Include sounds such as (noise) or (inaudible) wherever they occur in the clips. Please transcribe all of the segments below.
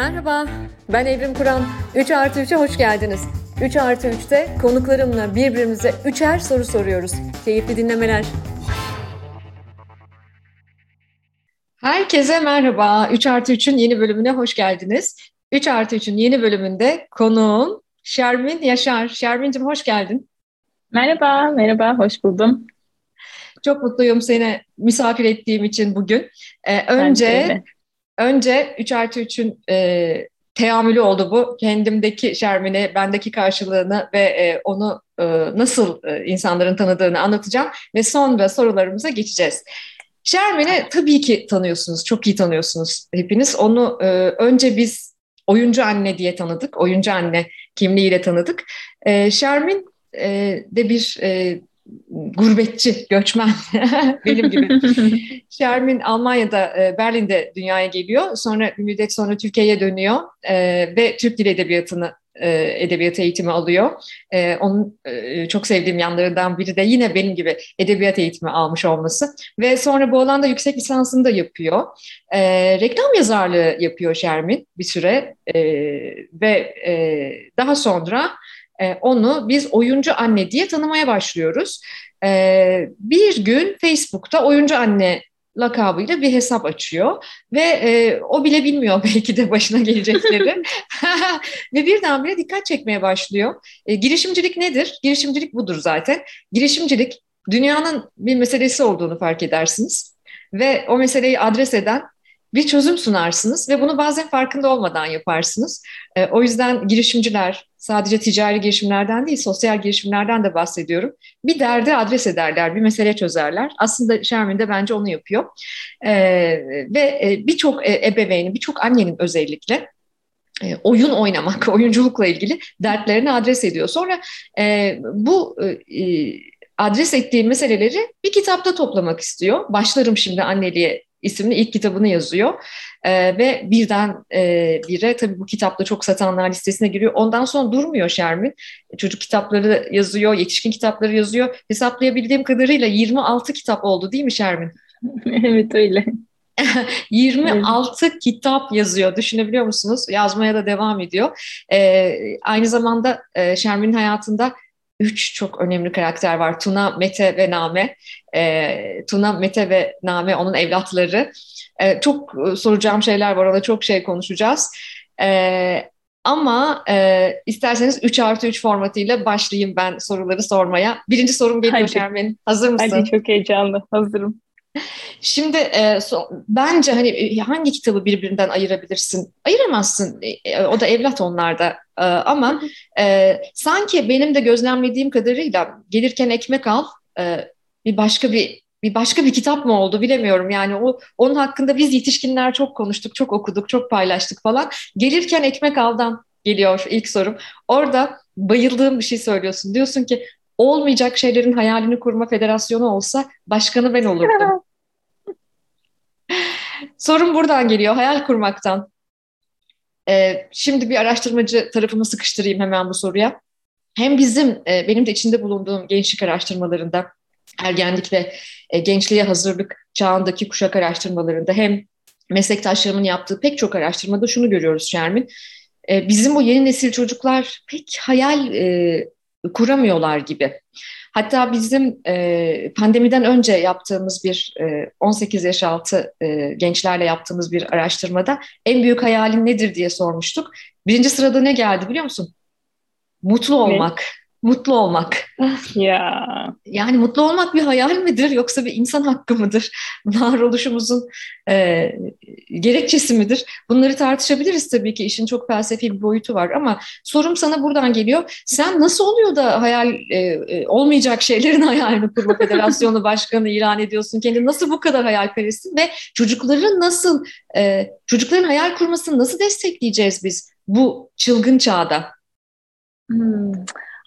Merhaba, ben Evrim Kur'an. 3 artı 3'e hoş geldiniz. 3 artı 3'te konuklarımla birbirimize üçer soru soruyoruz. Keyifli dinlemeler. Herkese merhaba. 3 artı 3'ün yeni bölümüne hoş geldiniz. 3 artı 3'ün yeni bölümünde konuğum Şermin Yaşar. Şermin'cim hoş geldin. Merhaba, merhaba, hoş buldum. Çok mutluyum seni misafir ettiğim için bugün. Ee, önce önce 3 artı 3'ün e, teamülü oldu bu. Kendimdeki Şermin'i, bendeki karşılığını ve e, onu e, nasıl e, insanların tanıdığını anlatacağım ve sonra sorularımıza geçeceğiz. Şermin'i tabii ki tanıyorsunuz, çok iyi tanıyorsunuz hepiniz. Onu e, önce biz oyuncu anne diye tanıdık, oyuncu anne kimliğiyle tanıdık. E, Şermin e, de bir e, gurbetçi, göçmen (laughs) benim gibi. Şermin Almanya'da, e, Berlin'de dünyaya geliyor. Sonra bir müddet sonra Türkiye'ye dönüyor e, ve Türk Dil Edebiyatı'nı e, edebiyat eğitimi alıyor. Onun çok sevdiğim yanlarından biri de yine benim gibi edebiyat eğitimi almış olması. Ve sonra bu alanda yüksek lisansını da yapıyor. Reklam yazarlığı yapıyor Şermin bir süre ve daha sonra e, onu biz oyuncu anne diye tanımaya başlıyoruz. E, bir gün Facebook'ta oyuncu anne lakabıyla bir hesap açıyor ve e, o bile bilmiyor (laughs) belki de başına gelecekleri (laughs) ve birdenbire dikkat çekmeye başlıyor. E, girişimcilik nedir? Girişimcilik budur zaten. Girişimcilik dünyanın bir meselesi olduğunu fark edersiniz ve o meseleyi adres eden bir çözüm sunarsınız ve bunu bazen farkında olmadan yaparsınız. E, o yüzden girişimciler sadece ticari girişimlerden değil sosyal girişimlerden de bahsediyorum. Bir derdi adres ederler, bir mesele çözerler. Aslında Şermin de bence onu yapıyor. E, ve e, birçok e, ebeveynin, birçok annenin özellikle e, oyun oynamak, (laughs) oyunculukla ilgili dertlerini adres ediyor. Sonra e, bu e, adres ettiği meseleleri bir kitapta toplamak istiyor. Başlarım şimdi anneliğe isimli ilk kitabını yazıyor. E, ve birden e, bire tabii bu kitapta çok satanlar listesine giriyor. Ondan sonra durmuyor Şermin. Çocuk kitapları yazıyor, yetişkin kitapları yazıyor. Hesaplayabildiğim kadarıyla 26 kitap oldu değil mi Şermin? (laughs) evet öyle. (laughs) 26 evet. kitap yazıyor. Düşünebiliyor musunuz? Yazmaya da devam ediyor. E, aynı zamanda e, Şermin'in hayatında üç çok önemli karakter var. Tuna, Mete ve Name. E, Tuna, Mete ve Name onun evlatları. E, çok soracağım şeyler var. Orada çok şey konuşacağız. E, ama e, isterseniz 3 artı 3 formatıyla başlayayım ben soruları sormaya. Birinci sorum geliyor Şermin. Hazır mısın? Hadi çok heyecanlı. Hazırım. Şimdi e, so, bence hani e, hangi kitabı birbirinden ayırabilirsin? Ayıramazsın. E, o da evlat onlarda. E, ama e, sanki benim de gözlemlediğim kadarıyla gelirken ekmek al, e, bir başka bir bir başka bir kitap mı oldu bilemiyorum. Yani o onun hakkında biz yetişkinler çok konuştuk, çok okuduk, çok paylaştık falan. Gelirken ekmek aldan geliyor ilk sorum. Orada bayıldığım bir şey söylüyorsun. Diyorsun ki olmayacak şeylerin hayalini kurma federasyonu olsa başkanı ben olurdum. (laughs) Sorun buradan geliyor, hayal kurmaktan. Ee, şimdi bir araştırmacı tarafımı sıkıştırayım hemen bu soruya. Hem bizim, e, benim de içinde bulunduğum gençlik araştırmalarında, ergenlik ve e, gençliğe hazırlık çağındaki kuşak araştırmalarında hem meslektaşlarımın yaptığı pek çok araştırmada şunu görüyoruz Şermin. E, bizim bu yeni nesil çocuklar pek hayal kuramıyorlar gibi. Hatta bizim e, pandemiden önce yaptığımız bir e, 18 yaş altı e, gençlerle yaptığımız bir araştırmada en büyük hayalin nedir diye sormuştuk. Birinci sırada ne geldi biliyor musun? Mutlu olmak. Mutlu olmak. Ya. Yani mutlu olmak bir hayal midir yoksa bir insan hakkı mıdır? (laughs) Varoluşumuzun e, gerekçesi midir? Bunları tartışabiliriz tabii ki. İşin çok felsefi bir boyutu var ama sorum sana buradan geliyor. Sen nasıl oluyor da hayal e, e olmayacak şeylerin (laughs) hayalini kurma federasyonu başkanı ilan ediyorsun? Kendini nasıl bu kadar hayalperestsin ve çocukların nasıl e, çocukların hayal kurmasını nasıl destekleyeceğiz biz bu çılgın çağda? Hmm.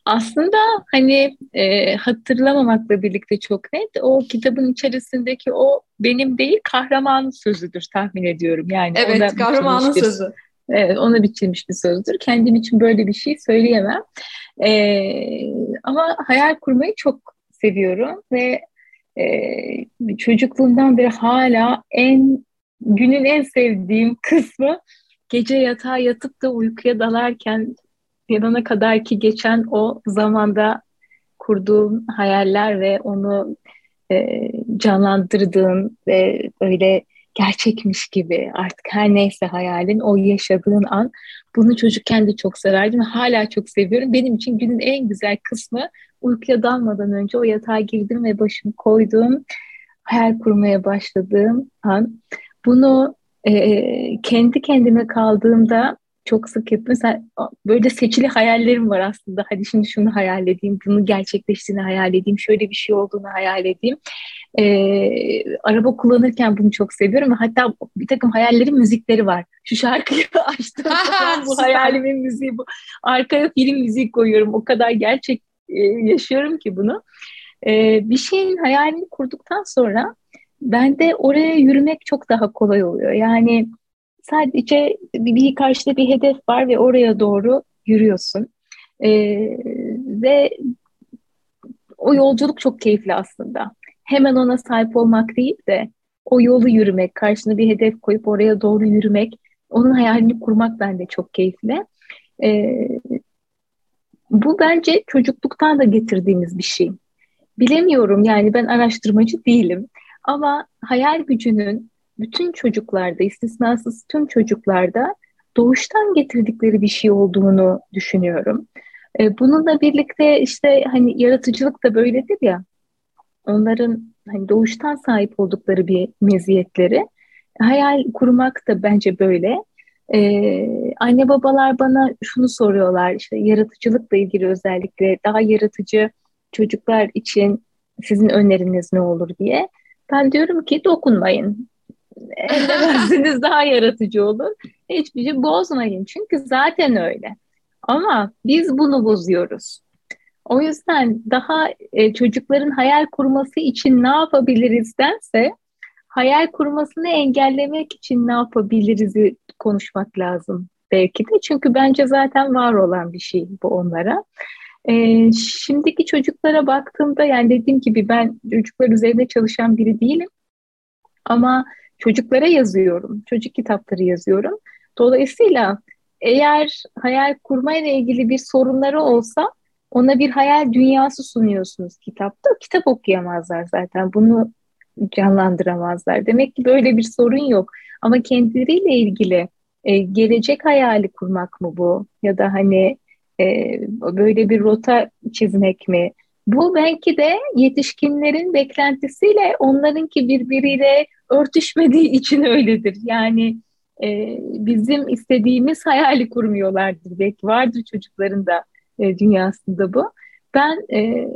Aslında hani e, hatırlamamakla birlikte çok net o kitabın içerisindeki o benim değil kahramanın sözüdür tahmin ediyorum. Yani evet kahramanın sözü. Evet ona biçilmiş bir sözdür. Kendim için böyle bir şey söyleyemem. E, ama hayal kurmayı çok seviyorum ve e, çocukluğumdan beri hala en günün en sevdiğim kısmı gece yatağa yatıp da uykuya dalarken yanana kadar ki geçen o zamanda kurduğum hayaller ve onu e, canlandırdığın ve öyle gerçekmiş gibi artık her neyse hayalin o yaşadığın an bunu çocukken de çok severdim ve hala çok seviyorum. Benim için günün en güzel kısmı uykuya dalmadan önce o yatağa girdim ve başımı koyduğum hayal kurmaya başladığım an. Bunu e, kendi kendime kaldığımda çok sık yapıyorum. Mesela böyle seçili hayallerim var aslında. Hadi şimdi şunu hayal edeyim, bunu gerçekleştiğini hayal edeyim, şöyle bir şey olduğunu hayal edeyim. Ee, araba kullanırken bunu çok seviyorum. Hatta bir takım hayallerim müzikleri var. Şu şarkıyı (laughs) açtım. bu hayalimin müziği bu. Arkaya film müziği koyuyorum. O kadar gerçek e, yaşıyorum ki bunu. Ee, bir şeyin hayalini kurduktan sonra bende oraya yürümek çok daha kolay oluyor. Yani sadece bir, karşıda bir hedef var ve oraya doğru yürüyorsun. Ee, ve o yolculuk çok keyifli aslında. Hemen ona sahip olmak değil de o yolu yürümek, karşına bir hedef koyup oraya doğru yürümek, onun hayalini kurmak bende çok keyifli. Ee, bu bence çocukluktan da getirdiğimiz bir şey. Bilemiyorum yani ben araştırmacı değilim ama hayal gücünün bütün çocuklarda, istisnasız tüm çocuklarda doğuştan getirdikleri bir şey olduğunu düşünüyorum. E, bununla birlikte işte hani yaratıcılık da böyledir ya. Onların hani doğuştan sahip oldukları bir meziyetleri. Hayal kurmak da bence böyle. Ee, anne babalar bana şunu soruyorlar işte yaratıcılıkla ilgili özellikle daha yaratıcı çocuklar için sizin öneriniz ne olur diye. Ben diyorum ki dokunmayın (laughs) elde daha yaratıcı olun. Hiçbir şey bozmayın. Çünkü zaten öyle. Ama biz bunu bozuyoruz. O yüzden daha e, çocukların hayal kurması için ne yapabiliriz dense hayal kurmasını engellemek için ne yapabiliriz konuşmak lazım belki de. Çünkü bence zaten var olan bir şey bu onlara. E, şimdiki çocuklara baktığımda yani dediğim gibi ben çocuklar üzerinde çalışan biri değilim. Ama çocuklara yazıyorum. Çocuk kitapları yazıyorum. Dolayısıyla eğer hayal kurmayla ilgili bir sorunları olsa ona bir hayal dünyası sunuyorsunuz kitapta. Kitap okuyamazlar zaten. Bunu canlandıramazlar. Demek ki böyle bir sorun yok. Ama kendileriyle ilgili e, gelecek hayali kurmak mı bu? Ya da hani e, böyle bir rota çizmek mi? Bu belki de yetişkinlerin beklentisiyle onlarınki birbiriyle örtüşmediği için öyledir. Yani e, bizim istediğimiz hayali kurmuyorlardır. Belki vardır çocukların da e, dünyasında bu. Ben e,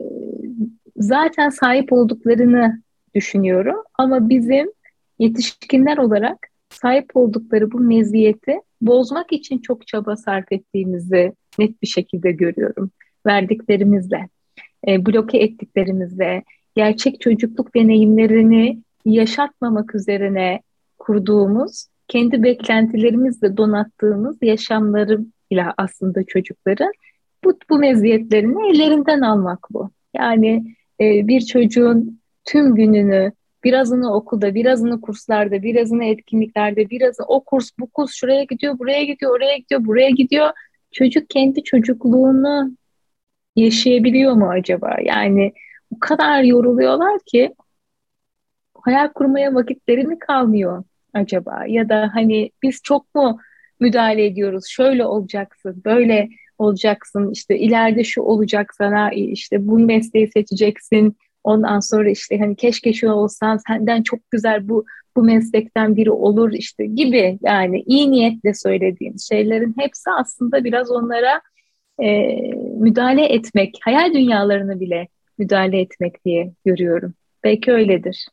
zaten sahip olduklarını düşünüyorum ama bizim yetişkinler olarak sahip oldukları bu meziyeti bozmak için çok çaba sarf ettiğimizi net bir şekilde görüyorum. Verdiklerimizle, e, bloke ettiklerimizle, gerçek çocukluk deneyimlerini yaşatmamak üzerine kurduğumuz, kendi beklentilerimizle donattığımız yaşamlarıyla aslında çocukların bu, bu meziyetlerini ellerinden almak bu. Yani e, bir çocuğun tüm gününü birazını okulda, birazını kurslarda, birazını etkinliklerde, birazını o kurs, bu kurs şuraya gidiyor, buraya gidiyor, oraya gidiyor, buraya gidiyor. Çocuk kendi çocukluğunu yaşayabiliyor mu acaba? Yani o kadar yoruluyorlar ki hayal kurmaya vakitleri mi kalmıyor acaba? Ya da hani biz çok mu müdahale ediyoruz? Şöyle olacaksın, böyle olacaksın, işte ileride şu olacak sana, işte bu mesleği seçeceksin. Ondan sonra işte hani keşke şu olsan, senden çok güzel bu bu meslekten biri olur işte gibi yani iyi niyetle söylediğimiz şeylerin hepsi aslında biraz onlara e, müdahale etmek, hayal dünyalarını bile müdahale etmek diye görüyorum. Belki öyledir.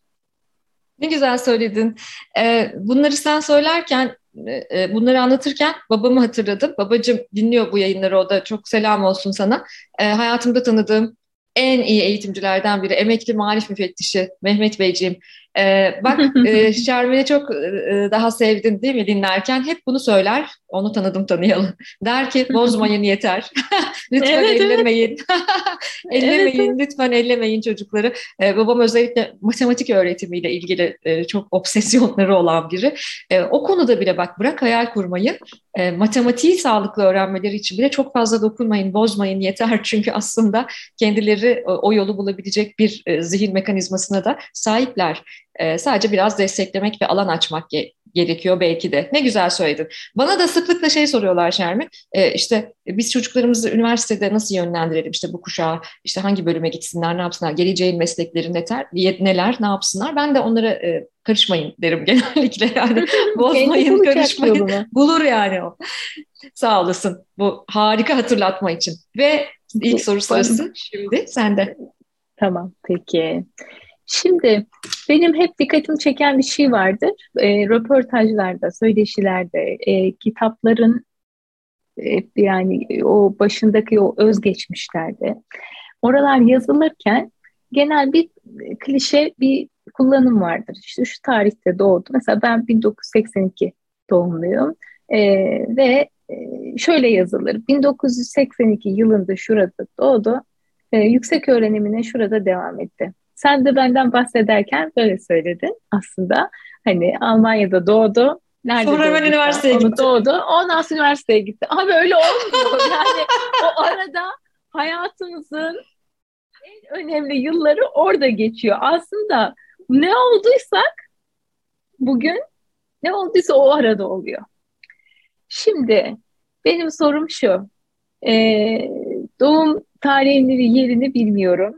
Ne güzel söyledin. Ee, bunları sen söylerken, e, e, bunları anlatırken babamı hatırladım. Babacığım dinliyor bu yayınları, o da çok selam olsun sana. Ee, hayatımda tanıdığım en iyi eğitimcilerden biri, emekli marif müfettişi Mehmet Beyciğim. Ee, bak (laughs) e, Şermin'i çok e, daha sevdin değil mi dinlerken? Hep bunu söyler. Onu tanıdım tanıyalım. Der ki bozmayın yeter. (laughs) lütfen evet, ellemeyin. (laughs) ellemeyin evet. lütfen ellemeyin çocukları. Ee, babam özellikle matematik öğretimiyle ilgili e, çok obsesyonları olan biri. E, o konuda bile bak bırak hayal kurmayı. E, matematiği sağlıklı öğrenmeleri için bile çok fazla dokunmayın, bozmayın yeter. Çünkü aslında kendileri o, o yolu bulabilecek bir e, zihin mekanizmasına da sahipler. E, sadece biraz desteklemek ve alan açmak ge- gerekiyor belki de. Ne güzel söyledin. Bana da sıklıkla şey soruyorlar Şermi. E, işte biz çocuklarımızı üniversitede nasıl yönlendirelim? İşte bu kuşağı işte hangi bölüme gitsinler, ne yapsınlar? Geleceğin meslekleri neler, neler, ne yapsınlar? Ben de onlara e, karışmayın derim (laughs) genellikle. Yani (laughs) bozmayın, karışmayın. Bulur yani o. Sağ olasın bu harika hatırlatma için. Ve ilk soru sırası şimdi sende. Tamam peki. Şimdi benim hep dikkatimi çeken bir şey vardır. E, röportajlarda, söyleşilerde, e, kitapların e, yani o başındaki o özgeçmişlerde oralar yazılırken genel bir klişe bir kullanım vardır. İşte şu tarihte doğdu. Mesela ben 1982 doğumluyum e, ve e, şöyle yazılır. 1982 yılında şurada doğdu. E, yüksek öğrenimine şurada devam etti. Sen de benden bahsederken böyle söyledin aslında. Hani Almanya'da doğdu. Nerede Sonra hemen üniversiteye gitti. Doğdu. Ondan sonra üniversiteye gitti. Ama öyle olmuyor. (laughs) yani o arada hayatımızın en önemli yılları orada geçiyor. Aslında ne olduysak bugün ne olduysa o arada oluyor. Şimdi benim sorum şu. Ee, doğum tarihini yerini bilmiyorum.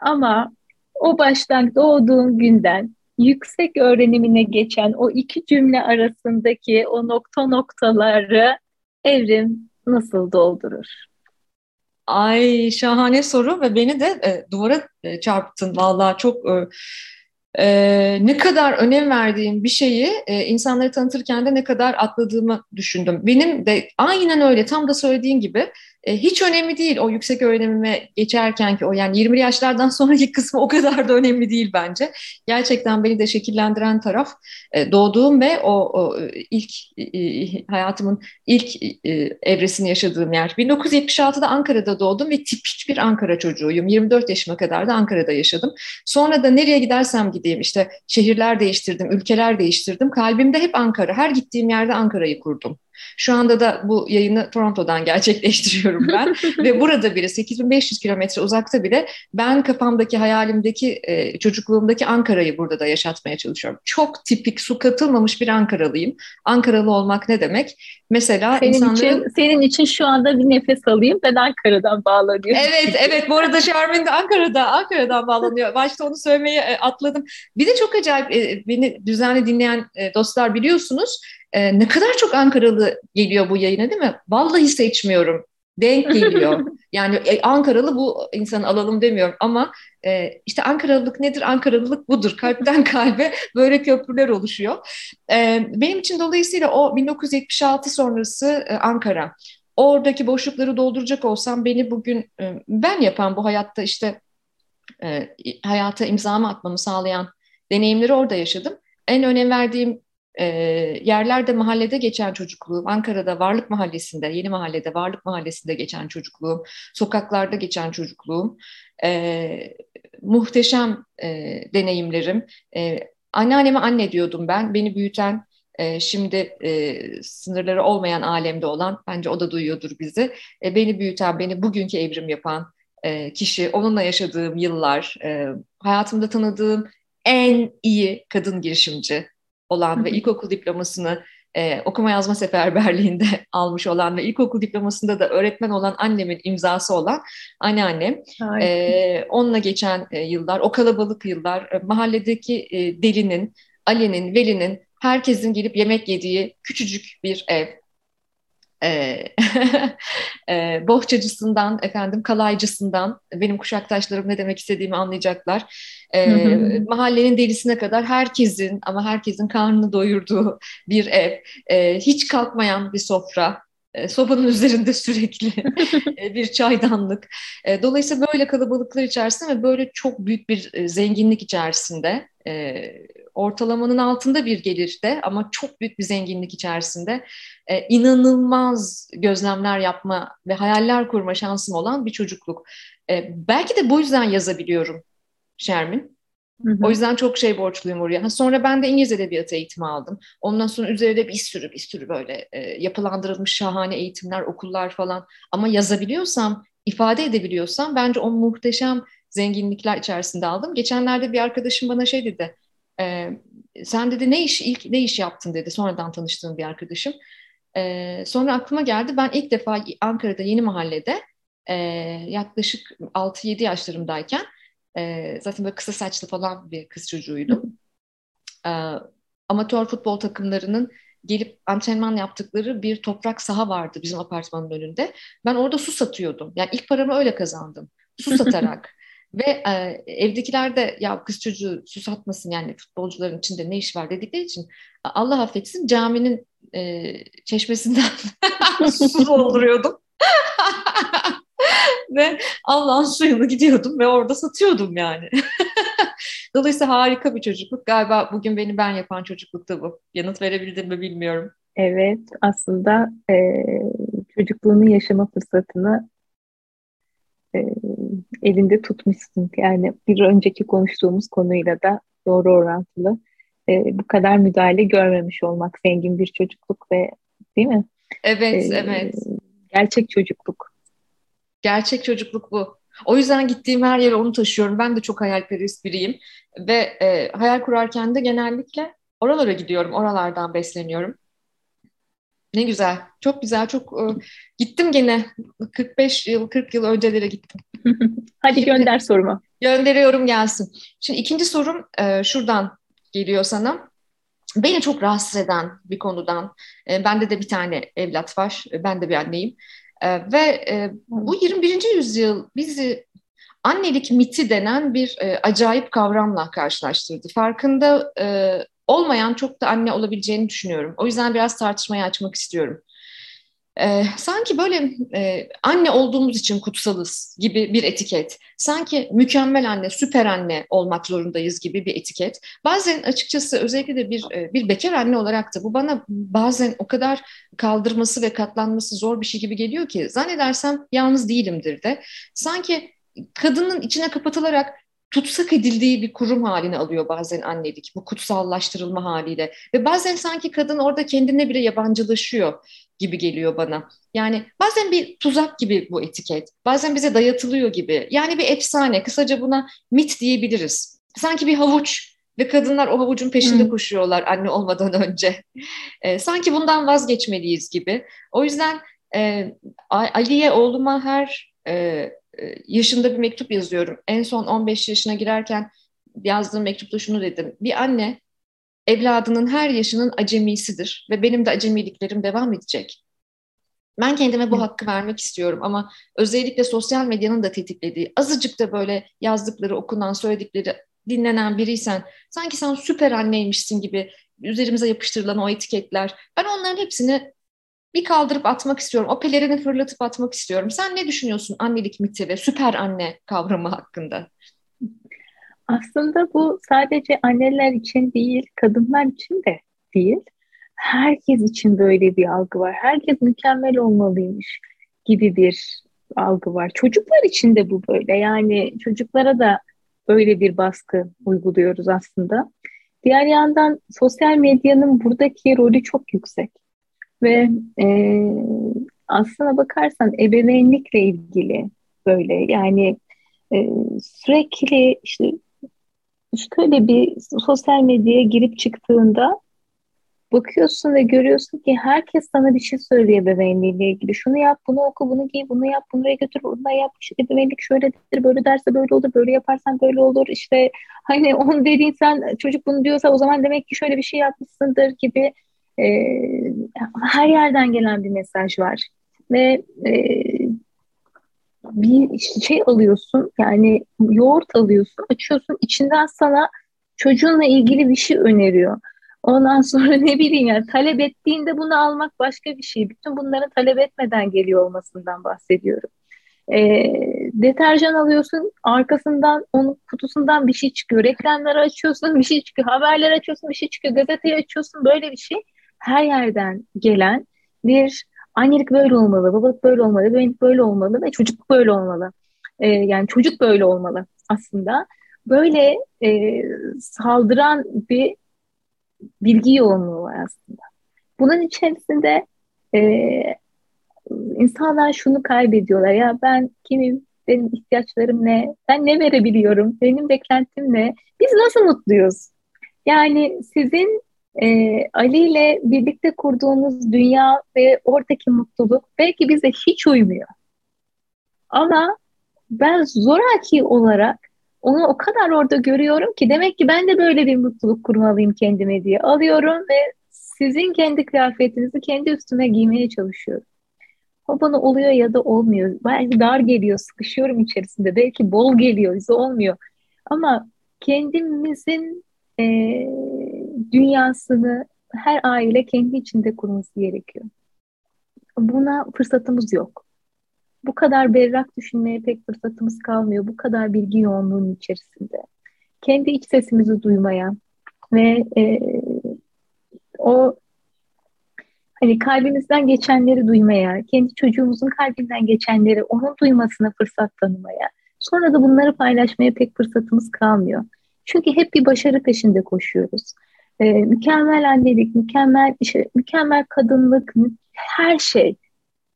Ama o baştan doğduğun günden yüksek öğrenimine geçen o iki cümle arasındaki o nokta noktaları evrim nasıl doldurur? Ay şahane soru ve beni de e, duvara e, çarptın vallahi çok e, e, ne kadar önem verdiğim bir şeyi e, insanları tanıtırken de ne kadar atladığımı düşündüm. Benim de aynen öyle tam da söylediğin gibi e, hiç önemli değil o yüksek öğrenimime geçerken ki o yani 20 yaşlardan (laughs) sonraki kısmı o kadar da önemli değil bence. Gerçekten beni de şekillendiren taraf e, doğduğum ve o, o ilk e, hayatımın ilk evresini yaşadığım yer. 1976'da Ankara'da doğdum ve tipik bir Ankara çocuğuyum. 24 yaşıma kadar da Ankara'da yaşadım. Sonra da nereye gidersem gideyim işte şehirler değiştirdim, ülkeler değiştirdim. Kalbimde hep Ankara. Her gittiğim yerde Ankara'yı kurdum. Şu anda da bu yayını Toronto'dan gerçekleştiriyorum ben (laughs) ve burada bile 8500 kilometre uzakta bile ben kafamdaki hayalimdeki e, çocukluğumdaki Ankara'yı burada da yaşatmaya çalışıyorum. Çok tipik su katılmamış bir Ankaralıyım. Ankaralı olmak ne demek? Mesela senin insanların... için senin için şu anda bir nefes alayım ben Ankara'dan bağlanıyorum. Evet evet bu arada Şermin de Ankara'da Ankara'dan bağlanıyor. Başta onu söylemeyi e, atladım. Bir de çok acayip e, beni düzenli dinleyen e, dostlar biliyorsunuz ne kadar çok Ankaralı geliyor bu yayına değil mi? Vallahi seçmiyorum. Denk (laughs) geliyor. yani e, Ankaralı bu insanı alalım demiyorum ama e, işte Ankaralılık nedir? Ankaralılık budur. Kalpten (laughs) kalbe böyle köprüler oluşuyor. E, benim için dolayısıyla o 1976 sonrası e, Ankara. Oradaki boşlukları dolduracak olsam beni bugün e, ben yapan bu hayatta işte e, hayata imzamı atmamı sağlayan deneyimleri orada yaşadım. En önem verdiğim e, yerlerde mahallede geçen çocukluğum, Ankara'da Varlık Mahallesi'nde, Yeni Mahalle'de Varlık Mahallesi'nde geçen çocukluğum, sokaklarda geçen çocukluğum, e, muhteşem e, deneyimlerim. E, anneanneme anne diyordum ben, beni büyüten, e, şimdi e, sınırları olmayan alemde olan, bence o da duyuyordur bizi, e, beni büyüten, beni bugünkü evrim yapan e, kişi, onunla yaşadığım yıllar, e, hayatımda tanıdığım en iyi kadın girişimci olan ve ilkokul diplomasını e, okuma yazma seferberliğinde (laughs) almış olan ve ilkokul diplomasında da öğretmen olan annemin imzası olan anneannem. E, onunla geçen e, yıllar, o kalabalık yıllar, e, mahalledeki e, delinin, Ali'nin, Veli'nin, herkesin gelip yemek yediği küçücük bir ev e, (laughs) e, bohçacısından, efendim kalaycısından, benim kuşaktaşlarım ne demek istediğimi anlayacaklar. E, mahallenin delisine kadar herkesin ama herkesin karnını doyurduğu bir ev, e, hiç kalkmayan bir sofra, E, sobanın üzerinde sürekli (laughs) e, bir çaydanlık. E, dolayısıyla böyle kalabalıklar içerisinde ve böyle çok büyük bir zenginlik içerisinde ortalamanın altında bir gelirde ama çok büyük bir zenginlik içerisinde inanılmaz gözlemler yapma ve hayaller kurma şansım olan bir çocukluk. Belki de bu yüzden yazabiliyorum Şermin. Hı hı. O yüzden çok şey borçluyum oraya. Ha, sonra ben de İngiliz Edebiyatı eğitimi aldım. Ondan sonra üzerinde bir sürü bir sürü böyle e, yapılandırılmış şahane eğitimler, okullar falan. Ama yazabiliyorsam, ifade edebiliyorsam bence o muhteşem zenginlikler içerisinde aldım. Geçenlerde bir arkadaşım bana şey dedi. E, sen dedi ne iş ilk ne iş yaptın dedi. Sonradan tanıştığım bir arkadaşım. E, sonra aklıma geldi. Ben ilk defa Ankara'da Yeni Mahalle'de e, yaklaşık 6-7 yaşlarımdayken e, zaten böyle kısa saçlı falan bir kız çocuğuydu. E, amatör futbol takımlarının gelip antrenman yaptıkları bir toprak saha vardı bizim apartmanın önünde. Ben orada su satıyordum. Yani ilk paramı öyle kazandım. Su (laughs) satarak. Ve e, evdekiler de ya kız çocuğu su satmasın yani futbolcuların içinde ne iş var dedikleri için Allah affetsin caminin e, çeşmesinden (laughs) su dolduruyordum. (laughs) ve Allah'ın suyunu gidiyordum ve orada satıyordum yani. (laughs) Dolayısıyla harika bir çocukluk. Galiba bugün beni ben yapan çocuklukta bu. Yanıt verebildim mi bilmiyorum. Evet, aslında e, çocukluğunu yaşama fırsatını e, elinde tutmuşsun. Yani bir önceki konuştuğumuz konuyla da doğru orantılı. E, bu kadar müdahale görmemiş olmak zengin bir çocukluk ve değil mi? Evet, e, evet. Gerçek çocukluk. Gerçek çocukluk bu. O yüzden gittiğim her yere onu taşıyorum. Ben de çok hayalperest biriyim. Ve e, hayal kurarken de genellikle oralara gidiyorum. Oralardan besleniyorum. Ne güzel. Çok güzel. Çok e, gittim gene 45 yıl, 40 yıl öncelere gittim. (laughs) Hadi gönder sorumu. Gönderiyorum gelsin. Şimdi ikinci sorum e, şuradan geliyor sana. Beni çok rahatsız eden bir konudan. E, bende de bir tane evlat var. Ben de bir anneyim. E, ve bu 21. yüzyıl bizi annelik miti denen bir acayip kavramla karşılaştırdı. Farkında olmayan çok da anne olabileceğini düşünüyorum. O yüzden biraz tartışmayı açmak istiyorum. Ee, sanki böyle e, anne olduğumuz için kutsalız gibi bir etiket. Sanki mükemmel anne, süper anne olmak zorundayız gibi bir etiket. Bazen açıkçası özellikle de bir e, bir bekar anne olarak da bu bana bazen o kadar kaldırması ve katlanması zor bir şey gibi geliyor ki zannedersem yalnız değilimdir de. Sanki kadının içine kapatılarak tutsak edildiği bir kurum haline alıyor bazen annelik bu kutsallaştırılma haliyle ve bazen sanki kadın orada kendine bile yabancılaşıyor gibi geliyor bana. Yani bazen bir tuzak gibi bu etiket. Bazen bize dayatılıyor gibi. Yani bir efsane. Kısaca buna mit diyebiliriz. Sanki bir havuç ve kadınlar o havucun peşinde hmm. koşuyorlar anne olmadan önce. (laughs) E, sanki bundan vazgeçmeliyiz gibi. O yüzden e, Ali'ye oğluma her e, yaşında bir mektup yazıyorum. En son 15 yaşına girerken yazdığım mektupta şunu dedim. Bir anne evladının her yaşının acemisidir ve benim de acemiliklerim devam edecek. Ben kendime bu hakkı vermek istiyorum ama özellikle sosyal medyanın da tetiklediği, azıcık da böyle yazdıkları, okunan, söyledikleri dinlenen biriysen, sanki sen süper anneymişsin gibi üzerimize yapıştırılan o etiketler, ben onların hepsini bir kaldırıp atmak istiyorum. O pelerini fırlatıp atmak istiyorum. Sen ne düşünüyorsun annelik miti ve süper anne kavramı hakkında? Aslında bu sadece anneler için değil, kadınlar için de değil. Herkes için böyle bir algı var. Herkes mükemmel olmalıymış gibi bir algı var. Çocuklar için de bu böyle. Yani çocuklara da böyle bir baskı uyguluyoruz aslında. Diğer yandan sosyal medyanın buradaki rolü çok yüksek. Ve e, aslına bakarsan ebeveynlikle ilgili böyle yani e, sürekli işte şöyle bir sosyal medyaya girip çıktığında bakıyorsun ve görüyorsun ki herkes sana bir şey söylüyor ebeveynliğiyle ilgili. Şunu yap, bunu oku, bunu giy, bunu yap, bunu götür, bunu yap. İşte ebeveynlik şöyledir, böyle derse böyle olur, böyle yaparsan böyle olur. İşte hani (laughs) onu dediğin sen çocuk bunu diyorsa o zaman demek ki şöyle bir şey yapmışsındır gibi e, her yerden gelen bir mesaj var. Ve e, bir şey alıyorsun yani yoğurt alıyorsun açıyorsun içinden sana çocuğunla ilgili bir şey öneriyor. Ondan sonra (laughs) ne bileyim yani talep ettiğinde bunu almak başka bir şey. Bütün bunların talep etmeden geliyor olmasından bahsediyorum. E, deterjan alıyorsun arkasından onun kutusundan bir şey çıkıyor. Reklamları açıyorsun bir şey çıkıyor. Haberler açıyorsun bir şey çıkıyor. Gazeteyi açıyorsun böyle bir şey. Her yerden gelen bir annelik böyle olmalı, babalık böyle olmalı, bebeğlik böyle olmalı ve çocuk böyle olmalı. E, yani çocuk böyle olmalı aslında. Böyle e, saldıran bir bilgi yoğunluğu var aslında. Bunun içerisinde e, insanlar şunu kaybediyorlar. Ya ben kimim? Benim ihtiyaçlarım ne? Ben ne verebiliyorum? Benim beklentim ne? Biz nasıl mutluyuz? Yani sizin e, Ali ile birlikte kurduğunuz dünya ve oradaki mutluluk belki bize hiç uymuyor. Ama ben zoraki olarak onu o kadar orada görüyorum ki demek ki ben de böyle bir mutluluk kurmalıyım kendime diye alıyorum ve sizin kendi kıyafetinizi kendi üstüme giymeye çalışıyorum. O bana oluyor ya da olmuyor. Belki dar geliyor, sıkışıyorum içerisinde. Belki bol geliyor, bize olmuyor. Ama kendimizin e, dünyasını her aile kendi içinde kurması gerekiyor. Buna fırsatımız yok. Bu kadar berrak düşünmeye pek fırsatımız kalmıyor. Bu kadar bilgi yoğunluğunun içerisinde. Kendi iç sesimizi duymaya ve e, o hani kalbimizden geçenleri duymaya, kendi çocuğumuzun kalbinden geçenleri onun duymasına fırsat tanımaya, sonra da bunları paylaşmaya pek fırsatımız kalmıyor. Çünkü hep bir başarı peşinde koşuyoruz. Ee, mükemmel annelik, mükemmel işte, mükemmel kadınlık, her şey.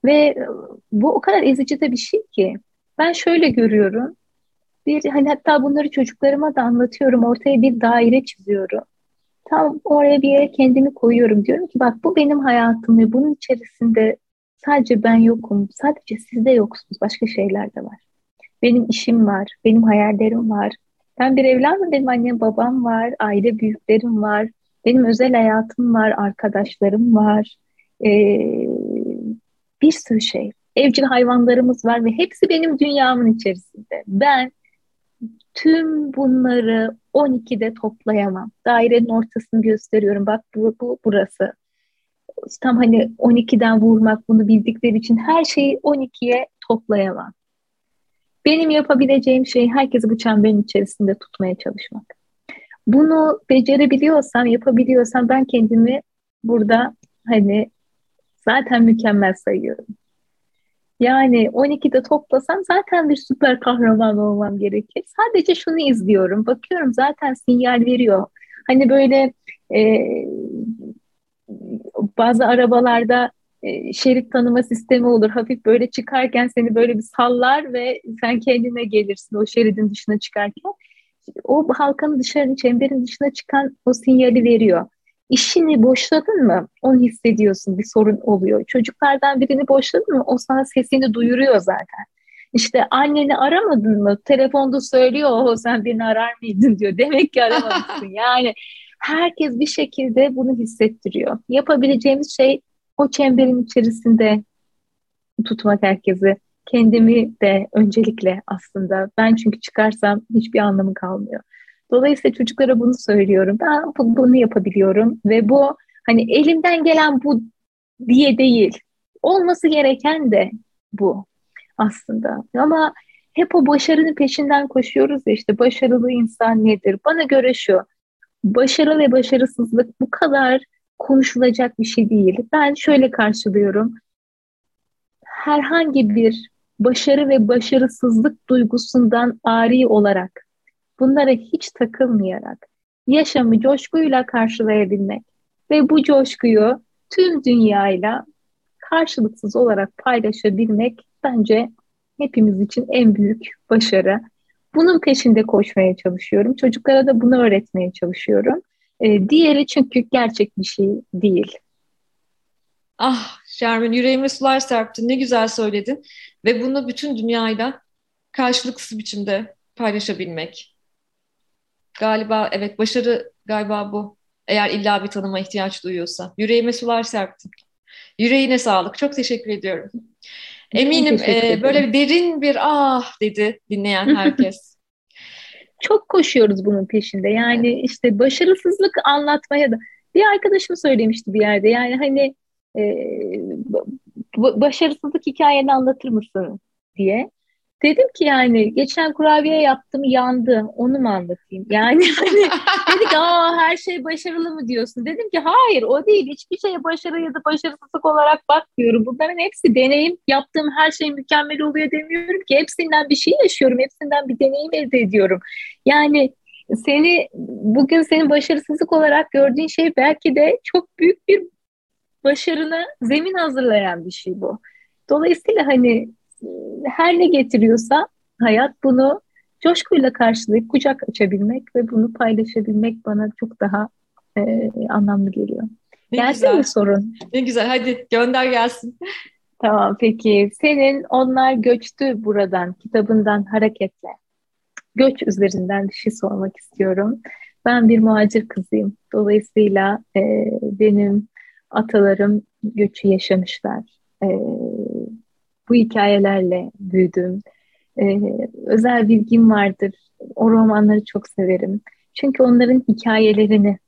Ve bu o kadar ezici de bir şey ki. Ben şöyle görüyorum. Bir hani hatta bunları çocuklarıma da anlatıyorum. Ortaya bir daire çiziyorum. Tam oraya bir yere kendimi koyuyorum. Diyorum ki bak bu benim hayatım ve bunun içerisinde sadece ben yokum. Sadece siz de yoksunuz. Başka şeyler de var. Benim işim var. Benim hayallerim var. Ben bir evladım. Benim annem babam var. Aile büyüklerim var. Benim özel hayatım var. Arkadaşlarım var. Ee, bir sürü şey. Evcil hayvanlarımız var ve hepsi benim dünyamın içerisinde. Ben tüm bunları 12'de toplayamam. Dairenin ortasını gösteriyorum. Bak bu, bu burası. Tam hani 12'den vurmak bunu bildikleri için her şeyi 12'ye toplayamam. Benim yapabileceğim şey herkesi bu çemberin içerisinde tutmaya çalışmak. Bunu becerebiliyorsam, yapabiliyorsam ben kendimi burada hani zaten mükemmel sayıyorum. Yani 12'de toplasam zaten bir süper kahraman olmam gerekir. Sadece şunu izliyorum. Bakıyorum zaten sinyal veriyor. Hani böyle e, bazı arabalarda e, şerit tanıma sistemi olur. Hafif böyle çıkarken seni böyle bir sallar ve sen kendine gelirsin o şeridin dışına çıkarken. O halkanın dışarı, çemberin dışına çıkan o sinyali veriyor. İşini boşladın mı onu hissediyorsun bir sorun oluyor. Çocuklardan birini boşladın mı o sana sesini duyuruyor zaten. İşte anneni aramadın mı? Telefonda söylüyor o sen birini arar mıydın diyor. Demek ki aramamışsın. (laughs) yani herkes bir şekilde bunu hissettiriyor. Yapabileceğimiz şey o çemberin içerisinde tutmak herkesi. Kendimi de öncelikle aslında. Ben çünkü çıkarsam hiçbir anlamı kalmıyor. Dolayısıyla çocuklara bunu söylüyorum. Ben bunu yapabiliyorum ve bu hani elimden gelen bu diye değil. Olması gereken de bu aslında. Ama hep o başarının peşinden koşuyoruz ya işte başarılı insan nedir? Bana göre şu. Başarı ve başarısızlık bu kadar konuşulacak bir şey değil. Ben şöyle karşılıyorum. Herhangi bir başarı ve başarısızlık duygusundan ari olarak bunlara hiç takılmayarak yaşamı coşkuyla karşılayabilmek ve bu coşkuyu tüm dünyayla karşılıksız olarak paylaşabilmek bence hepimiz için en büyük başarı. Bunun peşinde koşmaya çalışıyorum. Çocuklara da bunu öğretmeye çalışıyorum. Ee, diğeri çünkü gerçek bir şey değil. Ah Şermin yüreğime sular serptin. Ne güzel söyledin. Ve bunu bütün dünyayla karşılıksız biçimde paylaşabilmek. Galiba evet başarı galiba bu. Eğer illa bir tanıma ihtiyaç duyuyorsa. Yüreğime sular serptin. Yüreğine sağlık. Çok teşekkür ediyorum. Eminim e, böyle derin bir ah dedi dinleyen (laughs) herkes. Çok koşuyoruz bunun peşinde. Yani işte başarısızlık anlatmaya da bir arkadaşım söylemişti bir yerde yani hani e, başarısızlık hikayeni anlatır mısın diye. Dedim ki yani geçen kurabiye yaptım yandı onu mu anlatayım? Yani (laughs) hani dedik aa her şey başarılı mı diyorsun? Dedim ki hayır o değil hiçbir şeye başarı ya da başarısızlık olarak bakmıyorum. Bunların hepsi deneyim yaptığım her şey mükemmel oluyor demiyorum ki hepsinden bir şey yaşıyorum hepsinden bir deneyim elde ediyorum. Yani seni bugün senin başarısızlık olarak gördüğün şey belki de çok büyük bir başarına zemin hazırlayan bir şey bu. Dolayısıyla hani her ne getiriyorsa hayat bunu coşkuyla karşılayıp kucak açabilmek ve bunu paylaşabilmek bana çok daha e, anlamlı geliyor. Ne gelsin güzel. mi sorun? Ne güzel hadi gönder gelsin. Tamam peki. Senin Onlar Göçtü Buradan kitabından hareketle göç üzerinden bir şey sormak istiyorum. Ben bir muhacir kızıyım. Dolayısıyla e, benim atalarım göçü yaşamışlar. E, bu hikayelerle büyüdüm. E, özel bilgim vardır. O romanları çok severim. Çünkü onların hikayelerini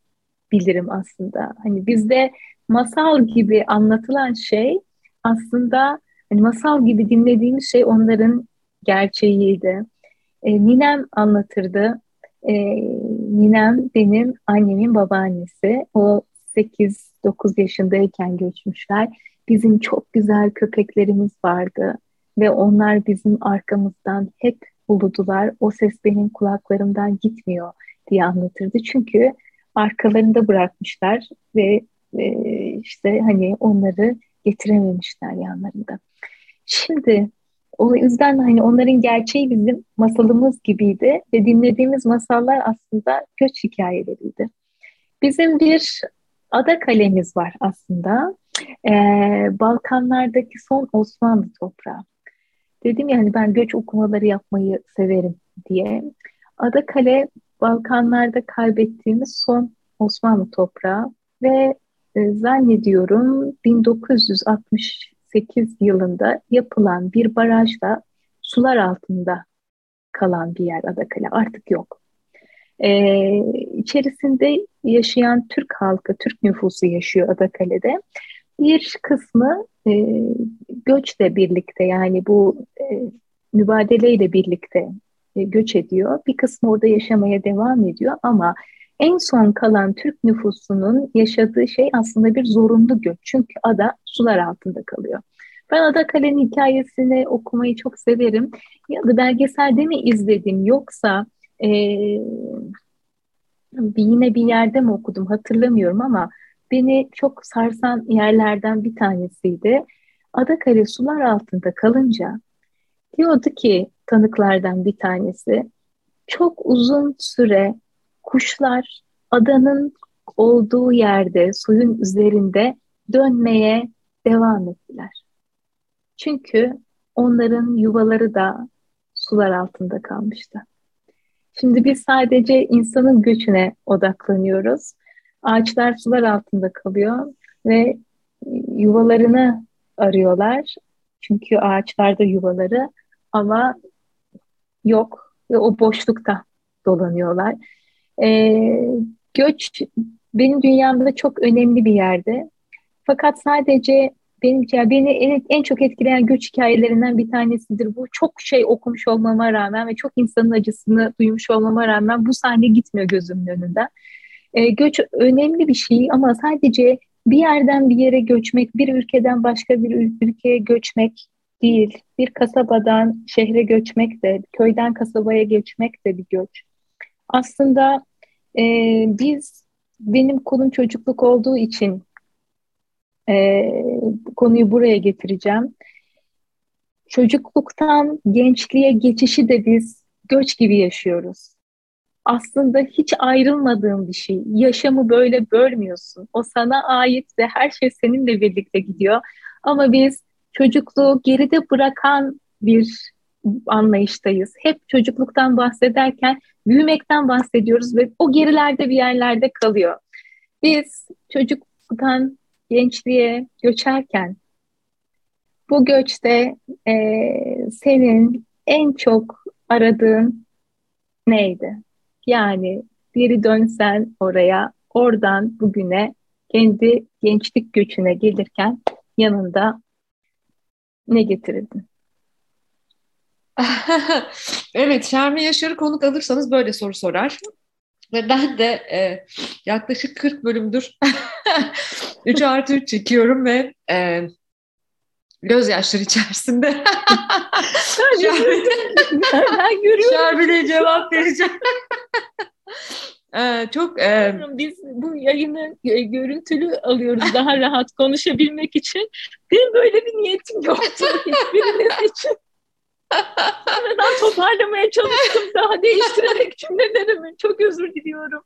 bilirim aslında. Hani bizde masal gibi anlatılan şey aslında hani masal gibi dinlediğimiz şey onların gerçeğiydi. E, ninem anlatırdı. E, ninem benim annemin babaannesi. O 8-9 yaşındayken göçmüşler. Bizim çok güzel köpeklerimiz vardı ve onlar bizim arkamızdan hep uludular. O ses benim kulaklarımdan gitmiyor diye anlatırdı. Çünkü arkalarında bırakmışlar ve e, işte hani onları getirememişler yanlarında. Şimdi o yüzden hani onların gerçeği bizim masalımız gibiydi ve dinlediğimiz masallar aslında göç hikayeleriydi. Bizim bir ada kalemiz var aslında. Ee, Balkanlardaki son Osmanlı toprağı. Dedim yani ben göç okumaları yapmayı severim diye. Ada Kale Balkanlarda kaybettiğimiz son Osmanlı toprağı ve e, zannediyorum 1968 yılında yapılan bir barajla sular altında kalan bir yer Adakale artık yok. Ee, içerisinde yaşayan Türk halkı, Türk nüfusu yaşıyor Adakale'de. Bir kısmı e, göçle birlikte yani bu e, mübadeleyle birlikte e, göç ediyor. Bir kısmı orada yaşamaya devam ediyor ama en son kalan Türk nüfusunun yaşadığı şey aslında bir zorunlu göç. Çünkü ada sular altında kalıyor. Ben Ada Kale'nin hikayesini okumayı çok severim. Ya da belgeselde mi izledim yoksa e, yine bir yerde mi okudum hatırlamıyorum ama beni çok sarsan yerlerden bir tanesiydi. Adakale sular altında kalınca diyordu ki tanıklardan bir tanesi çok uzun süre kuşlar adanın olduğu yerde suyun üzerinde dönmeye devam ettiler. Çünkü onların yuvaları da sular altında kalmıştı. Şimdi biz sadece insanın göçüne odaklanıyoruz. Ağaçlar sular altında kalıyor ve yuvalarını arıyorlar. Çünkü ağaçlarda yuvaları ama yok ve o boşlukta dolanıyorlar. Ee, göç benim dünyamda çok önemli bir yerde. Fakat sadece benim beni en, en çok etkileyen göç hikayelerinden bir tanesidir. Bu çok şey okumuş olmama rağmen ve çok insanın acısını duymuş olmama rağmen bu sahne gitmiyor gözümün önünden. E, göç önemli bir şey ama sadece bir yerden bir yere göçmek, bir ülkeden başka bir ülkeye göçmek değil. Bir kasabadan şehre göçmek de, köyden kasabaya göçmek de bir göç. Aslında e, biz, benim konum çocukluk olduğu için e, konuyu buraya getireceğim. Çocukluktan gençliğe geçişi de biz göç gibi yaşıyoruz. Aslında hiç ayrılmadığın bir şey. Yaşamı böyle bölmüyorsun. O sana ait ve her şey seninle birlikte gidiyor. Ama biz çocukluğu geride bırakan bir anlayıştayız. Hep çocukluktan bahsederken büyümekten bahsediyoruz ve o gerilerde bir yerlerde kalıyor. Biz çocukluktan gençliğe göçerken bu göçte e, senin en çok aradığın neydi? Yani geri dönsen oraya oradan bugüne kendi gençlik göçüne gelirken yanında ne getirirdin? (laughs) evet, Şermin Yaşar'ı konuk alırsanız böyle soru sorar. Ve ben de e, yaklaşık 40 bölümdür (laughs) 3 artı 3 çekiyorum ve e, gözyaşları içerisinde Şermin'e cevap vereceğim. Ee, çok e... biz bu yayını e, görüntülü alıyoruz daha rahat konuşabilmek için. Benim böyle bir niyetim yoktu hiçbiriniz için. Sonradan toparlamaya çalıştım daha değiştirerek cümlelerimi. Çok özür diliyorum.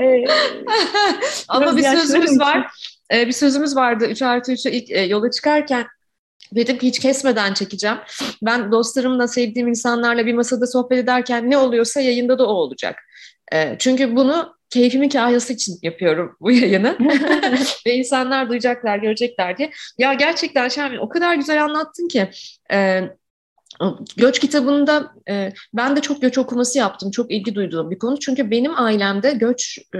Ee, Ama bir sözümüz var. Ee, bir sözümüz vardı 3 artı 3'e ilk e, yola çıkarken. Dedim ki hiç kesmeden çekeceğim. Ben dostlarımla, sevdiğim insanlarla bir masada sohbet ederken ne oluyorsa yayında da o olacak. E, çünkü bunu keyfimin kahyası için yapıyorum bu yayını. (laughs) Ve insanlar duyacaklar, görecekler diye. Ya gerçekten Şermin o kadar güzel anlattın ki. E, Göç kitabında e, ben de çok göç okuması yaptım. Çok ilgi duyduğum bir konu. Çünkü benim ailemde göç e,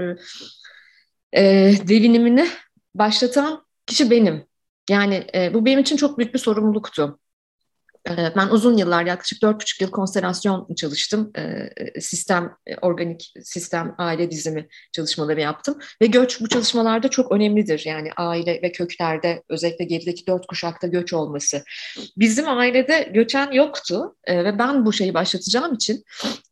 e, devinimini başlatan kişi benim. Yani e, bu benim için çok büyük bir sorumluluktu. Ee, ben uzun yıllar, yaklaşık dört buçuk yıl konstelasyon çalıştım. Ee, sistem, e, organik sistem, aile dizimi çalışmaları yaptım. Ve göç bu çalışmalarda çok önemlidir. Yani aile ve köklerde, özellikle gerideki dört kuşakta göç olması. Bizim ailede göçen yoktu ee, ve ben bu şeyi başlatacağım için,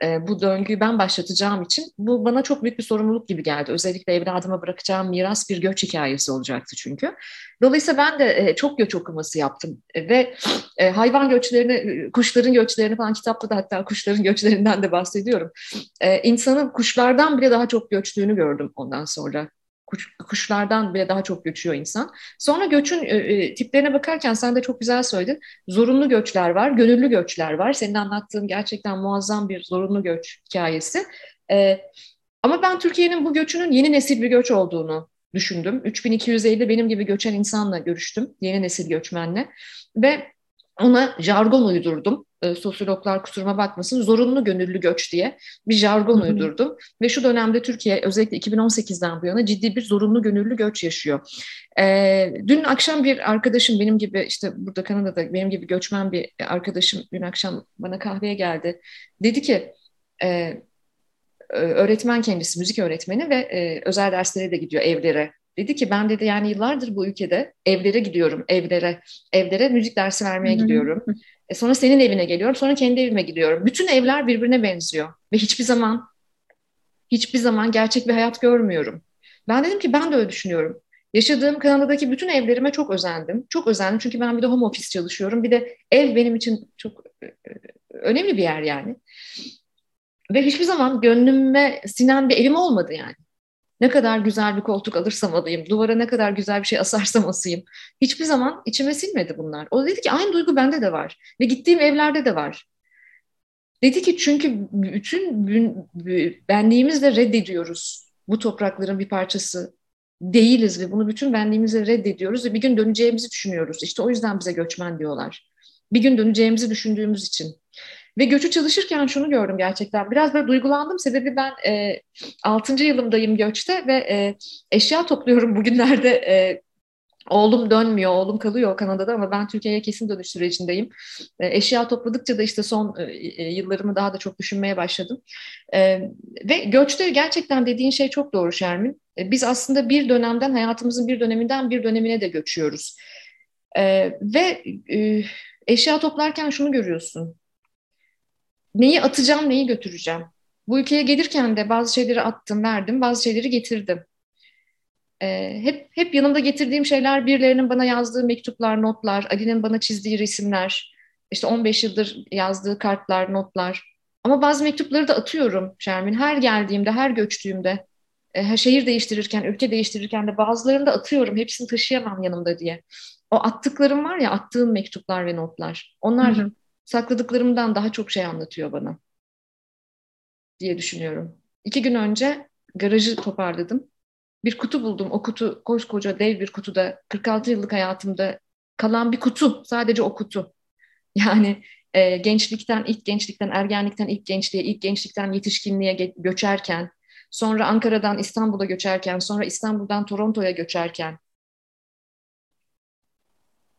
e, bu döngüyü ben başlatacağım için bu bana çok büyük bir sorumluluk gibi geldi. Özellikle evladıma bırakacağım miras bir göç hikayesi olacaktı çünkü. Dolayısıyla ben de e, çok göç okuması yaptım ve hayvan göç göçlerini, kuşların göçlerini falan kitapta da hatta kuşların göçlerinden de bahsediyorum. Ee, insanın kuşlardan bile daha çok göçtüğünü gördüm ondan sonra. Kuş, kuşlardan bile daha çok göçüyor insan. Sonra göçün e, e, tiplerine bakarken sen de çok güzel söyledin. Zorunlu göçler var, gönüllü göçler var. Senin anlattığın gerçekten muazzam bir zorunlu göç hikayesi. E, ama ben Türkiye'nin bu göçünün yeni nesil bir göç olduğunu düşündüm. 3250 benim gibi göçen insanla görüştüm, yeni nesil göçmenle. Ve ona jargon uydurdum. E, sosyologlar kusuruma bakmasın. Zorunlu gönüllü göç diye bir jargon uydurdum. Ve şu dönemde Türkiye özellikle 2018'den bu yana ciddi bir zorunlu gönüllü göç yaşıyor. E, dün akşam bir arkadaşım benim gibi işte burada Kanada'da benim gibi göçmen bir arkadaşım dün akşam bana kahveye geldi. Dedi ki e, öğretmen kendisi, müzik öğretmeni ve e, özel derslere de gidiyor evlere Dedi ki ben dedi yani yıllardır bu ülkede evlere gidiyorum, evlere, evlere müzik dersi vermeye Hı-hı. gidiyorum. E sonra senin evine geliyorum, sonra kendi evime gidiyorum. Bütün evler birbirine benziyor ve hiçbir zaman hiçbir zaman gerçek bir hayat görmüyorum. Ben dedim ki ben de öyle düşünüyorum. Yaşadığım Kanada'daki bütün evlerime çok özendim. Çok özendim çünkü ben bir de home office çalışıyorum. Bir de ev benim için çok e, önemli bir yer yani. Ve hiçbir zaman gönlüme sinen bir evim olmadı yani. Ne kadar güzel bir koltuk alırsam alayım, duvara ne kadar güzel bir şey asarsam asayım. Hiçbir zaman içime silmedi bunlar. O dedi ki aynı duygu bende de var ve gittiğim evlerde de var. Dedi ki çünkü bütün benliğimizle reddediyoruz. Bu toprakların bir parçası değiliz ve bunu bütün benliğimizle reddediyoruz ve bir gün döneceğimizi düşünüyoruz. İşte o yüzden bize göçmen diyorlar. Bir gün döneceğimizi düşündüğümüz için. Ve göçü çalışırken şunu gördüm gerçekten. Biraz böyle duygulandım. Sebebi ben e, 6. yılımdayım göçte ve e, eşya topluyorum (laughs) bugünlerde. E, Oğlum dönmüyor, oğlum kalıyor Kanada'da ama ben Türkiye'ye kesin dönüş sürecindeyim. E, eşya topladıkça da işte son e, e, yıllarımı daha da çok düşünmeye başladım. E, ve göçte gerçekten dediğin şey çok doğru Şermin. E, biz aslında bir dönemden, hayatımızın bir döneminden bir dönemine de göçüyoruz. E, ve e, eşya toplarken şunu görüyorsun neyi atacağım, neyi götüreceğim. Bu ülkeye gelirken de bazı şeyleri attım, verdim, bazı şeyleri getirdim. Ee, hep hep yanımda getirdiğim şeyler birilerinin bana yazdığı mektuplar, notlar, Ali'nin bana çizdiği resimler, işte 15 yıldır yazdığı kartlar, notlar. Ama bazı mektupları da atıyorum Şermin. Her geldiğimde, her göçtüğümde, e, şehir değiştirirken, ülke değiştirirken de bazılarını da atıyorum. Hepsini taşıyamam yanımda diye. O attıklarım var ya, attığım mektuplar ve notlar. Onlar hı hı sakladıklarımdan daha çok şey anlatıyor bana diye düşünüyorum. İki gün önce garajı toparladım. Bir kutu buldum. O kutu koskoca dev bir kutuda 46 yıllık hayatımda kalan bir kutu. Sadece o kutu. (laughs) Yani e, gençlikten, ilk gençlikten, ergenlikten ilk gençliğe, ilk gençlikten yetişkinliğe göçerken sonra Ankara'dan İstanbul'a göçerken, sonra İstanbul'dan Toronto'ya göçerken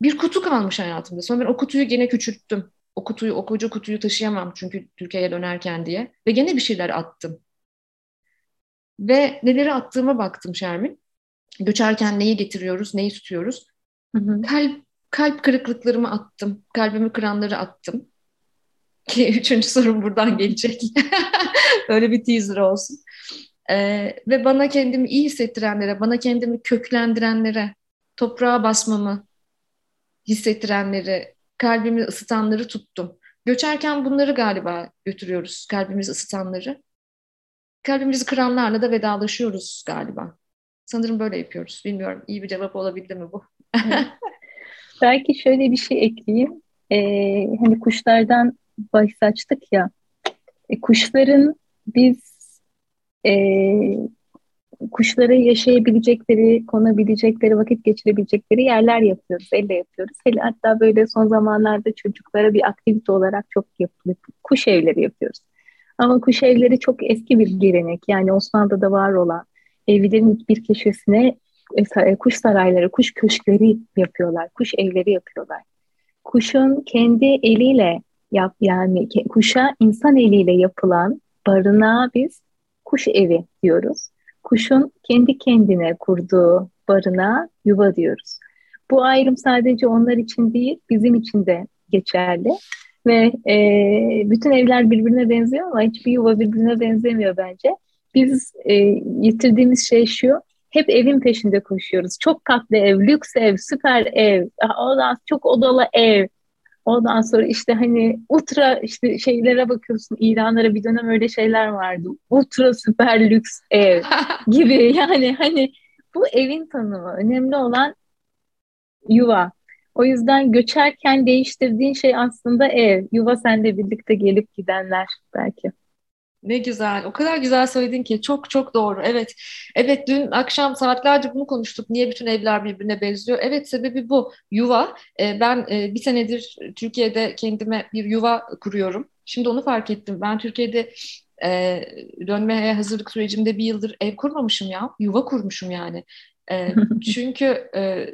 bir kutu kalmış hayatımda. Sonra ben o kutuyu gene küçülttüm. O kutuyu, o koca kutuyu taşıyamam çünkü Türkiye'ye dönerken diye. Ve gene bir şeyler attım. Ve neleri attığıma baktım Şermin. Göçerken neyi getiriyoruz, neyi tutuyoruz. Hı hı. Kalp, kalp kırıklıklarımı attım. Kalbimi kıranları attım. Ki (laughs) üçüncü sorum buradan gelecek. (laughs) Öyle bir teaser olsun. Ee, ve bana kendimi iyi hissettirenlere, bana kendimi köklendirenlere, toprağa basmamı hissettirenleri, kalbimi ısıtanları tuttum. Göçerken bunları galiba götürüyoruz, kalbimizi ısıtanları. Kalbimizi kıranlarla da vedalaşıyoruz galiba. Sanırım böyle yapıyoruz. Bilmiyorum iyi bir cevap olabildi mi bu? Belki şöyle bir şey ekleyeyim. Ee, hani kuşlardan bahis ya. E, kuşların biz e, kuşlara yaşayabilecekleri, konabilecekleri, vakit geçirebilecekleri yerler yapıyoruz, elle yapıyoruz. Hele hatta böyle son zamanlarda çocuklara bir aktivite olarak çok yapılıyor. Kuş evleri yapıyoruz. Ama kuş evleri çok eski bir gelenek. Yani Osmanlı'da var olan evlerin bir köşesine e, kuş sarayları, kuş köşkleri yapıyorlar. Kuş evleri yapıyorlar. Kuşun kendi eliyle yap yani kuşa insan eliyle yapılan barınağa biz kuş evi diyoruz. Kuşun kendi kendine kurduğu barınağa yuva diyoruz. Bu ayrım sadece onlar için değil, bizim için de geçerli. Ve e, bütün evler birbirine benziyor ama hiçbir yuva birbirine benzemiyor bence. Biz e, yitirdiğimiz şey şu, hep evin peşinde koşuyoruz. Çok katlı ev, lüks ev, süper ev, çok odalı ev. Ondan sonra işte hani ultra işte şeylere bakıyorsun, ilanlara bir dönem öyle şeyler vardı. Ultra süper lüks ev (laughs) gibi yani hani bu evin tanımı. Önemli olan yuva. O yüzden göçerken değiştirdiğin şey aslında ev. Yuva sende birlikte gelip gidenler belki. Ne güzel. O kadar güzel söyledin ki. Çok çok doğru. Evet. Evet dün akşam saatlerce bunu konuştuk. Niye bütün evler birbirine benziyor? Evet sebebi bu. Yuva. Ee, ben e, bir senedir Türkiye'de kendime bir yuva kuruyorum. Şimdi onu fark ettim. Ben Türkiye'de e, dönmeye hazırlık sürecimde bir yıldır ev kurmamışım ya. Yuva kurmuşum yani. E, (laughs) çünkü e,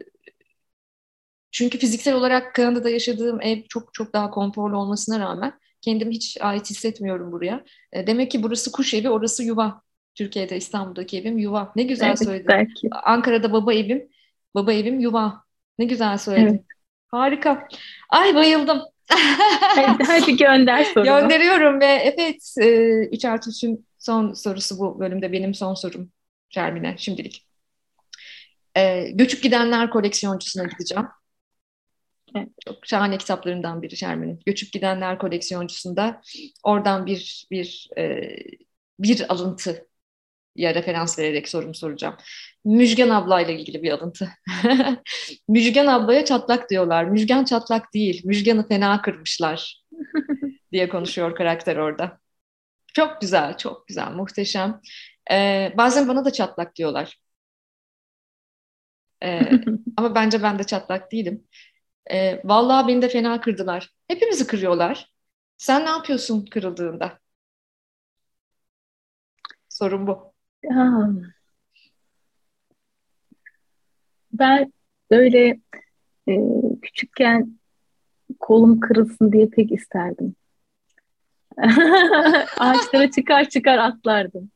çünkü fiziksel olarak Kanada'da yaşadığım ev çok çok daha konforlu olmasına rağmen kendimi hiç ait hissetmiyorum buraya. E, demek ki burası kuş evi, orası yuva. Türkiye'de, İstanbul'daki evim yuva. Ne güzel evet, söyledin. Belki. Ankara'da baba evim, baba evim yuva. Ne güzel söyledin. Evet. Harika. Ay bayıldım. (laughs) hadi, hadi gönder (laughs) sorunu. Gönderiyorum ve evet 3 e, artı 3'ün son sorusu bu bölümde benim son sorum Şermin'e şimdilik. E, göçüp gidenler koleksiyoncusuna gideceğim. Evet. (laughs) Çok şahane kitaplarından biri Şermin'in. Göçüp Gidenler koleksiyoncusunda oradan bir bir e, bir alıntı ya referans vererek sorumu soracağım. Müjgan ablayla ilgili bir alıntı. (laughs) Müjgan ablaya çatlak diyorlar. Müjgan çatlak değil. Müjgan'ı fena kırmışlar (laughs) diye konuşuyor karakter orada. Çok güzel, çok güzel, muhteşem. Ee, bazen bana da çatlak diyorlar. Ee, ama bence ben de çatlak değilim. E, vallahi beni de fena kırdılar. Hepimizi kırıyorlar. Sen ne yapıyorsun kırıldığında? Sorun bu. Ben böyle e, küçükken kolum kırılsın diye pek isterdim. (laughs) Ağaçlara çıkar çıkar atlardım.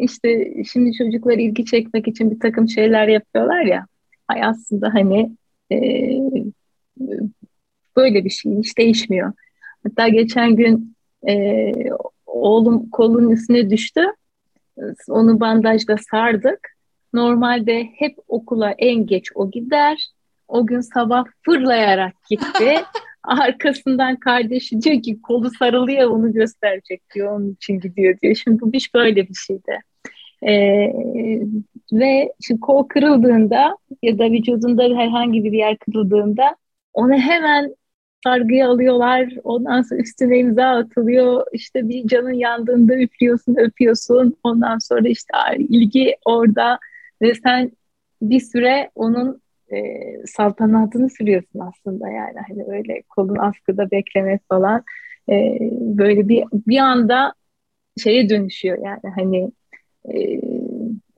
İşte şimdi çocuklar ilgi çekmek için bir takım şeyler yapıyorlar ya. Ay aslında hani e, böyle bir şey hiç değişmiyor. Hatta geçen gün e, oğlum kolun üstüne düştü. Onu bandajla sardık. Normalde hep okula en geç o gider. O gün sabah fırlayarak gitti. (laughs) Arkasından kardeşi diyor ki kolu sarılıyor onu gösterecek diyor. Onun için gidiyor diyor. Şimdi bu iş böyle bir şeydi. Ee, ve şimdi kol kırıldığında ya da vücudunda herhangi bir yer kırıldığında onu hemen sargıya alıyorlar. Ondan sonra üstüne imza atılıyor. İşte bir canın yandığında üflüyorsun, öpüyorsun. Ondan sonra işte ilgi orada ve sen bir süre onun e, saltanatını sürüyorsun aslında yani hani öyle kolun askıda beklemek falan e, böyle bir bir anda şeye dönüşüyor yani hani e,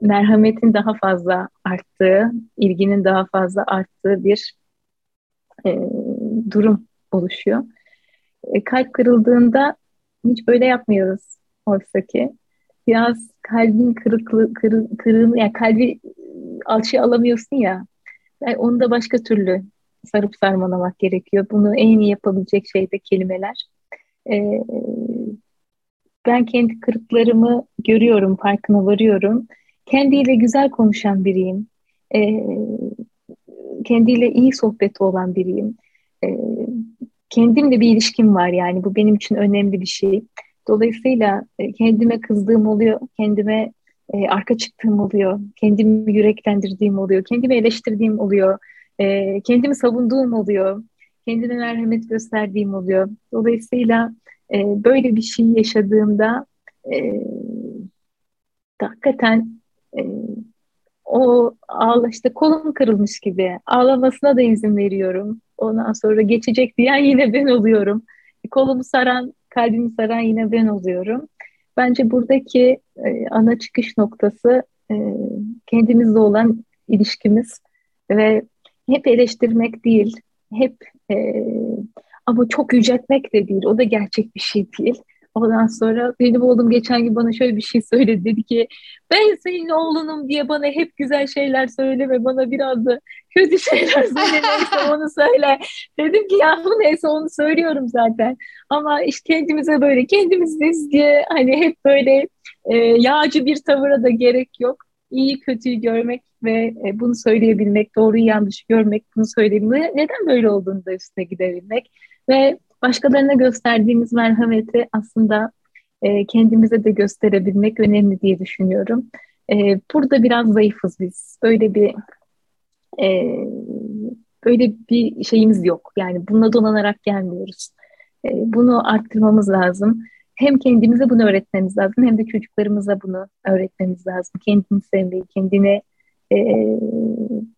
merhametin daha fazla arttığı, ilginin daha fazla arttığı bir e, durum oluşuyor. E, kalp kırıldığında hiç böyle yapmıyoruz oysa ki. Biraz kalbin kırıklı, kırı, kırığını, yani kalbi alçıya alamıyorsun ya. Yani onu da başka türlü sarıp sarmalamak gerekiyor. Bunu en iyi yapabilecek şey de kelimeler. Ee, ben kendi kırıklarımı görüyorum, farkına varıyorum. Kendiyle güzel konuşan biriyim. Ee, kendiyle iyi sohbeti olan biriyim. Ee, kendimle bir ilişkim var yani bu benim için önemli bir şey. Dolayısıyla e, kendime kızdığım oluyor, kendime e, arka çıktığım oluyor, kendimi yüreklendirdiğim oluyor, kendimi eleştirdiğim oluyor, e, kendimi savunduğum oluyor, kendime merhamet gösterdiğim oluyor. Dolayısıyla e, böyle bir şey yaşadığımda e, hakikaten e, o ağla işte kolum kırılmış gibi ağlamasına da izin veriyorum. Ondan sonra geçecek diyen yine ben oluyorum. Kolumu saran, kalbimi saran yine ben oluyorum. Bence buradaki e, ana çıkış noktası e, kendimizle olan ilişkimiz ve hep eleştirmek değil, hep e, ama çok yüceltmek de değil. O da gerçek bir şey değil. Ondan sonra benim oğlum geçen gün bana şöyle bir şey söyledi. Dedi ki ben senin oğlunum diye bana hep güzel şeyler söyleme. Bana biraz da kötü (laughs) şeyler söyle neyse onu söyle. Dedim ki ya bu neyse onu söylüyorum zaten. Ama işte kendimize böyle kendimiziz diye hani hep böyle e, yağcı bir tavıra da gerek yok. İyi kötüyü görmek ve e, bunu söyleyebilmek, doğruyu yanlışı görmek, bunu söyleyebilmek, neden böyle olduğunu da üstüne gidebilmek ve başkalarına gösterdiğimiz merhameti aslında e, kendimize de gösterebilmek önemli diye düşünüyorum. E, burada biraz zayıfız biz. Böyle bir e, böyle bir şeyimiz yok. Yani bununla donanarak gelmiyoruz. E, bunu arttırmamız lazım. Hem kendimize bunu öğretmemiz lazım hem de çocuklarımıza bunu öğretmemiz lazım. Kendini sevmeyi, kendini e,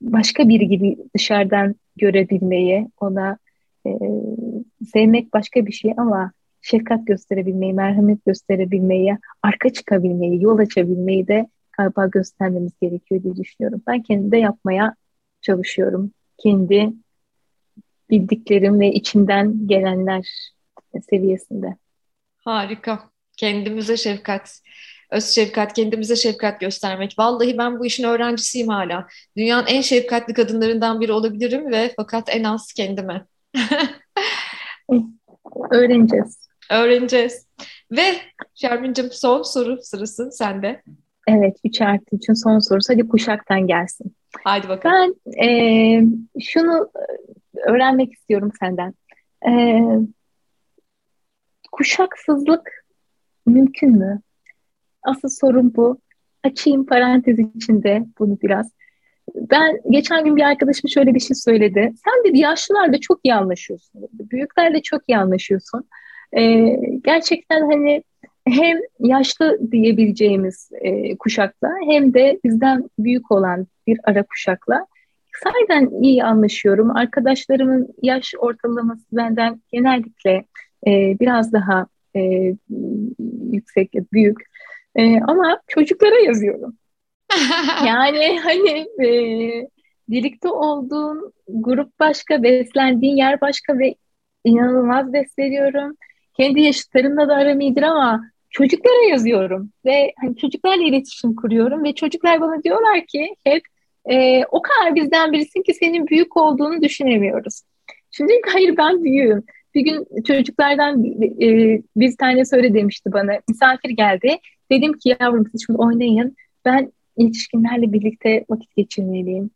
başka biri gibi dışarıdan görebilmeyi, ona e, sevmek başka bir şey ama şefkat gösterebilmeyi, merhamet gösterebilmeyi, arka çıkabilmeyi, yol açabilmeyi de galiba göstermemiz gerekiyor diye düşünüyorum. Ben kendi de yapmaya çalışıyorum. Kendi bildiklerim ve içimden gelenler seviyesinde. Harika. Kendimize şefkat, öz şefkat, kendimize şefkat göstermek. Vallahi ben bu işin öğrencisiyim hala. Dünyanın en şefkatli kadınlarından biri olabilirim ve fakat en az kendime. (laughs) Öğreneceğiz. Öğreneceğiz. Ve Şermin'cim son soru sırası sende. Evet, 3 artı 3'ün son sorusu. Hadi kuşaktan gelsin. Haydi bakalım. Ben e, şunu öğrenmek istiyorum senden. E, kuşaksızlık mümkün mü? Asıl sorun bu. Açayım parantez içinde bunu biraz. Ben geçen gün bir arkadaşım şöyle bir şey söyledi. Sen de yaşlılarla çok iyi anlaşıyorsun. Büyüklerle çok iyi anlaşıyorsun. Ee, gerçekten hani hem yaşlı diyebileceğimiz e, kuşakla hem de bizden büyük olan bir ara kuşakla sayeden iyi anlaşıyorum. Arkadaşlarımın yaş ortalaması benden genellikle e, biraz daha e, yüksek, büyük. E, ama çocuklara yazıyorum. (laughs) yani hani e, birlikte olduğun grup başka, beslendiğin yer başka ve inanılmaz besleniyorum. Kendi yaşıtlarımla da aram iyidir ama çocuklara yazıyorum ve hani çocuklarla iletişim kuruyorum ve çocuklar bana diyorlar ki hep e, o kadar bizden birisin ki senin büyük olduğunu düşünemiyoruz. Şimdi hayır ben büyüğüm. Bir gün çocuklardan e, bir tane söyle demişti bana. Misafir geldi. Dedim ki yavrum siz şimdi oynayın. Ben yetişkinlerle birlikte vakit geçirmeliyim.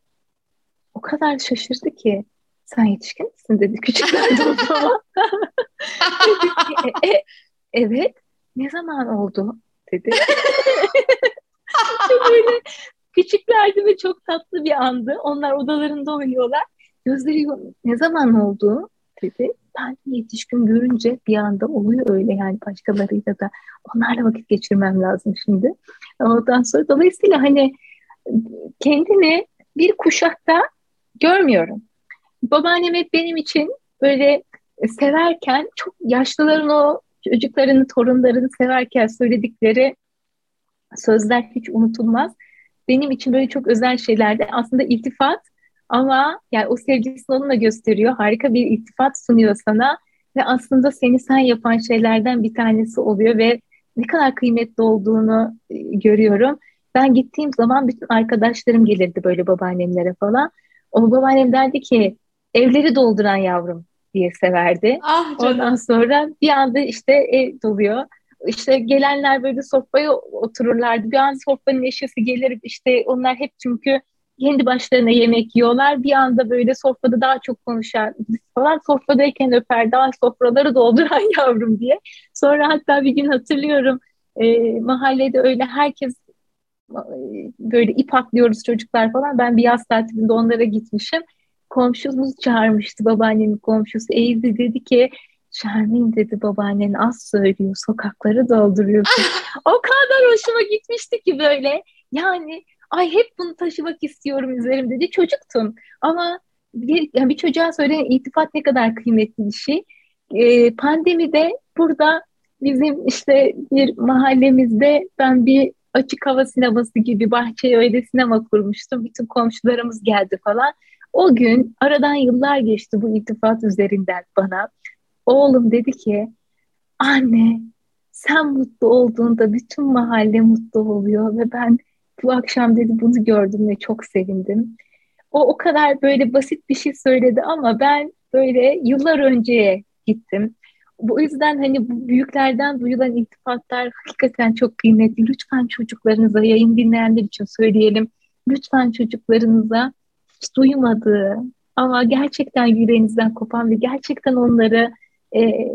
O kadar şaşırdı ki sen yetişkin misin dedi küçüklerdi o zaman. e, e, evet ne zaman oldu dedi. böyle küçüklerdi ve çok tatlı bir andı. Onlar odalarında oynuyorlar. Gözleri ne zaman oldu dedi. Ben yetişkin görünce bir anda oluyor öyle yani başkalarıyla da onlarla vakit geçirmem lazım şimdi. Ondan sonra dolayısıyla hani kendini bir kuşakta görmüyorum. Babaannem hep benim için böyle severken çok yaşlıların o çocuklarını, torunlarını severken söyledikleri sözler hiç unutulmaz. Benim için böyle çok özel şeylerdi. Aslında iltifat ama yani o sevgisini onunla gösteriyor. Harika bir iltifat sunuyor sana ve aslında seni sen yapan şeylerden bir tanesi oluyor ve ne kadar kıymetli olduğunu e, görüyorum. Ben gittiğim zaman bütün arkadaşlarım gelirdi böyle babaannemlere falan. O babaannem derdi ki evleri dolduran yavrum diye severdi. Ah, Ondan sonra bir anda işte ev doluyor. İşte gelenler böyle sofraya otururlardı. Bir an sofranın neşesi gelir. İşte onlar hep çünkü kendi başlarına yemek yiyorlar. Bir anda böyle sofrada daha çok konuşar falan. Sofradayken öper daha sofraları dolduran (laughs) yavrum diye. Sonra hatta bir gün hatırlıyorum e, mahallede öyle herkes e, böyle ip atlıyoruz çocuklar falan. Ben bir yaz tatilinde onlara gitmişim. Komşumuz çağırmıştı babaannemin komşusu. Eğildi dedi ki Şermin dedi babaannen az söylüyor sokakları dolduruyorsun. (laughs) o kadar hoşuma gitmişti ki böyle. Yani ay hep bunu taşımak istiyorum üzerimde dedi. Çocuktum ama bir, yani bir çocuğa söylenen iltifat ne kadar kıymetli bir şey. Ee, pandemide burada bizim işte bir mahallemizde ben bir açık hava sineması gibi bahçeye öyle sinema kurmuştum. Bütün komşularımız geldi falan. O gün aradan yıllar geçti bu iltifat üzerinden bana. Oğlum dedi ki anne sen mutlu olduğunda bütün mahalle mutlu oluyor ve ben bu akşam dedi bunu gördüm ve çok sevindim. O o kadar böyle basit bir şey söyledi ama ben böyle yıllar önceye gittim. Bu yüzden hani bu büyüklerden duyulan iltifatlar hakikaten çok kıymetli. Lütfen çocuklarınıza, yayın dinleyenler için söyleyelim. Lütfen çocuklarınıza hiç duymadığı ama gerçekten yüreğinizden kopan ve gerçekten onları e,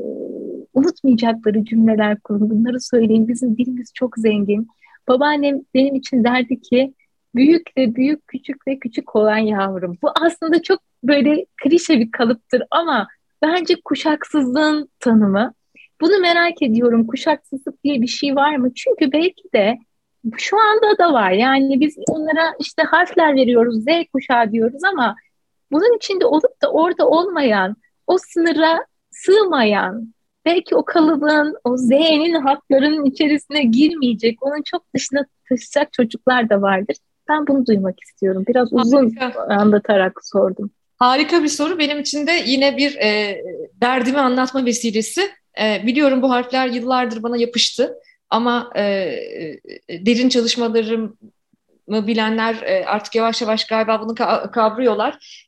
unutmayacakları cümleler kurun. Bunları söyleyin. Bizim dilimiz çok zengin. Babaannem benim için derdi ki büyük ve büyük, küçük ve küçük olan yavrum. Bu aslında çok böyle klişe bir kalıptır ama bence kuşaksızlığın tanımı. Bunu merak ediyorum. Kuşaksızlık diye bir şey var mı? Çünkü belki de şu anda da var. Yani biz onlara işte harfler veriyoruz, Z kuşağı diyoruz ama bunun içinde olup da orada olmayan, o sınıra sığmayan, belki o kalıbın, o Z'nin hatlarının içerisine girmeyecek, onun çok dışına taşıyacak çocuklar da vardır. Ben bunu duymak istiyorum. Biraz uzun Harika. anlatarak sordum. Harika bir soru. Benim için de yine bir e, derdimi anlatma vesilesi. E, biliyorum bu harfler yıllardır bana yapıştı. Ama e, e derin çalışmalarımı bilenler e, artık yavaş yavaş galiba bunu ka- kavruyorlar.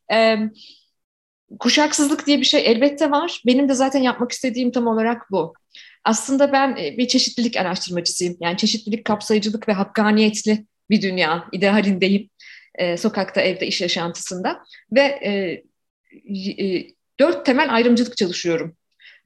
Kuşaksızlık diye bir şey elbette var. Benim de zaten yapmak istediğim tam olarak bu. Aslında ben e, bir çeşitlilik araştırmacısıyım. Yani çeşitlilik, kapsayıcılık ve hakkaniyetli bir dünya idealindeyim. E, sokakta, evde, iş yaşantısında. Ve e, e, dört temel ayrımcılık çalışıyorum.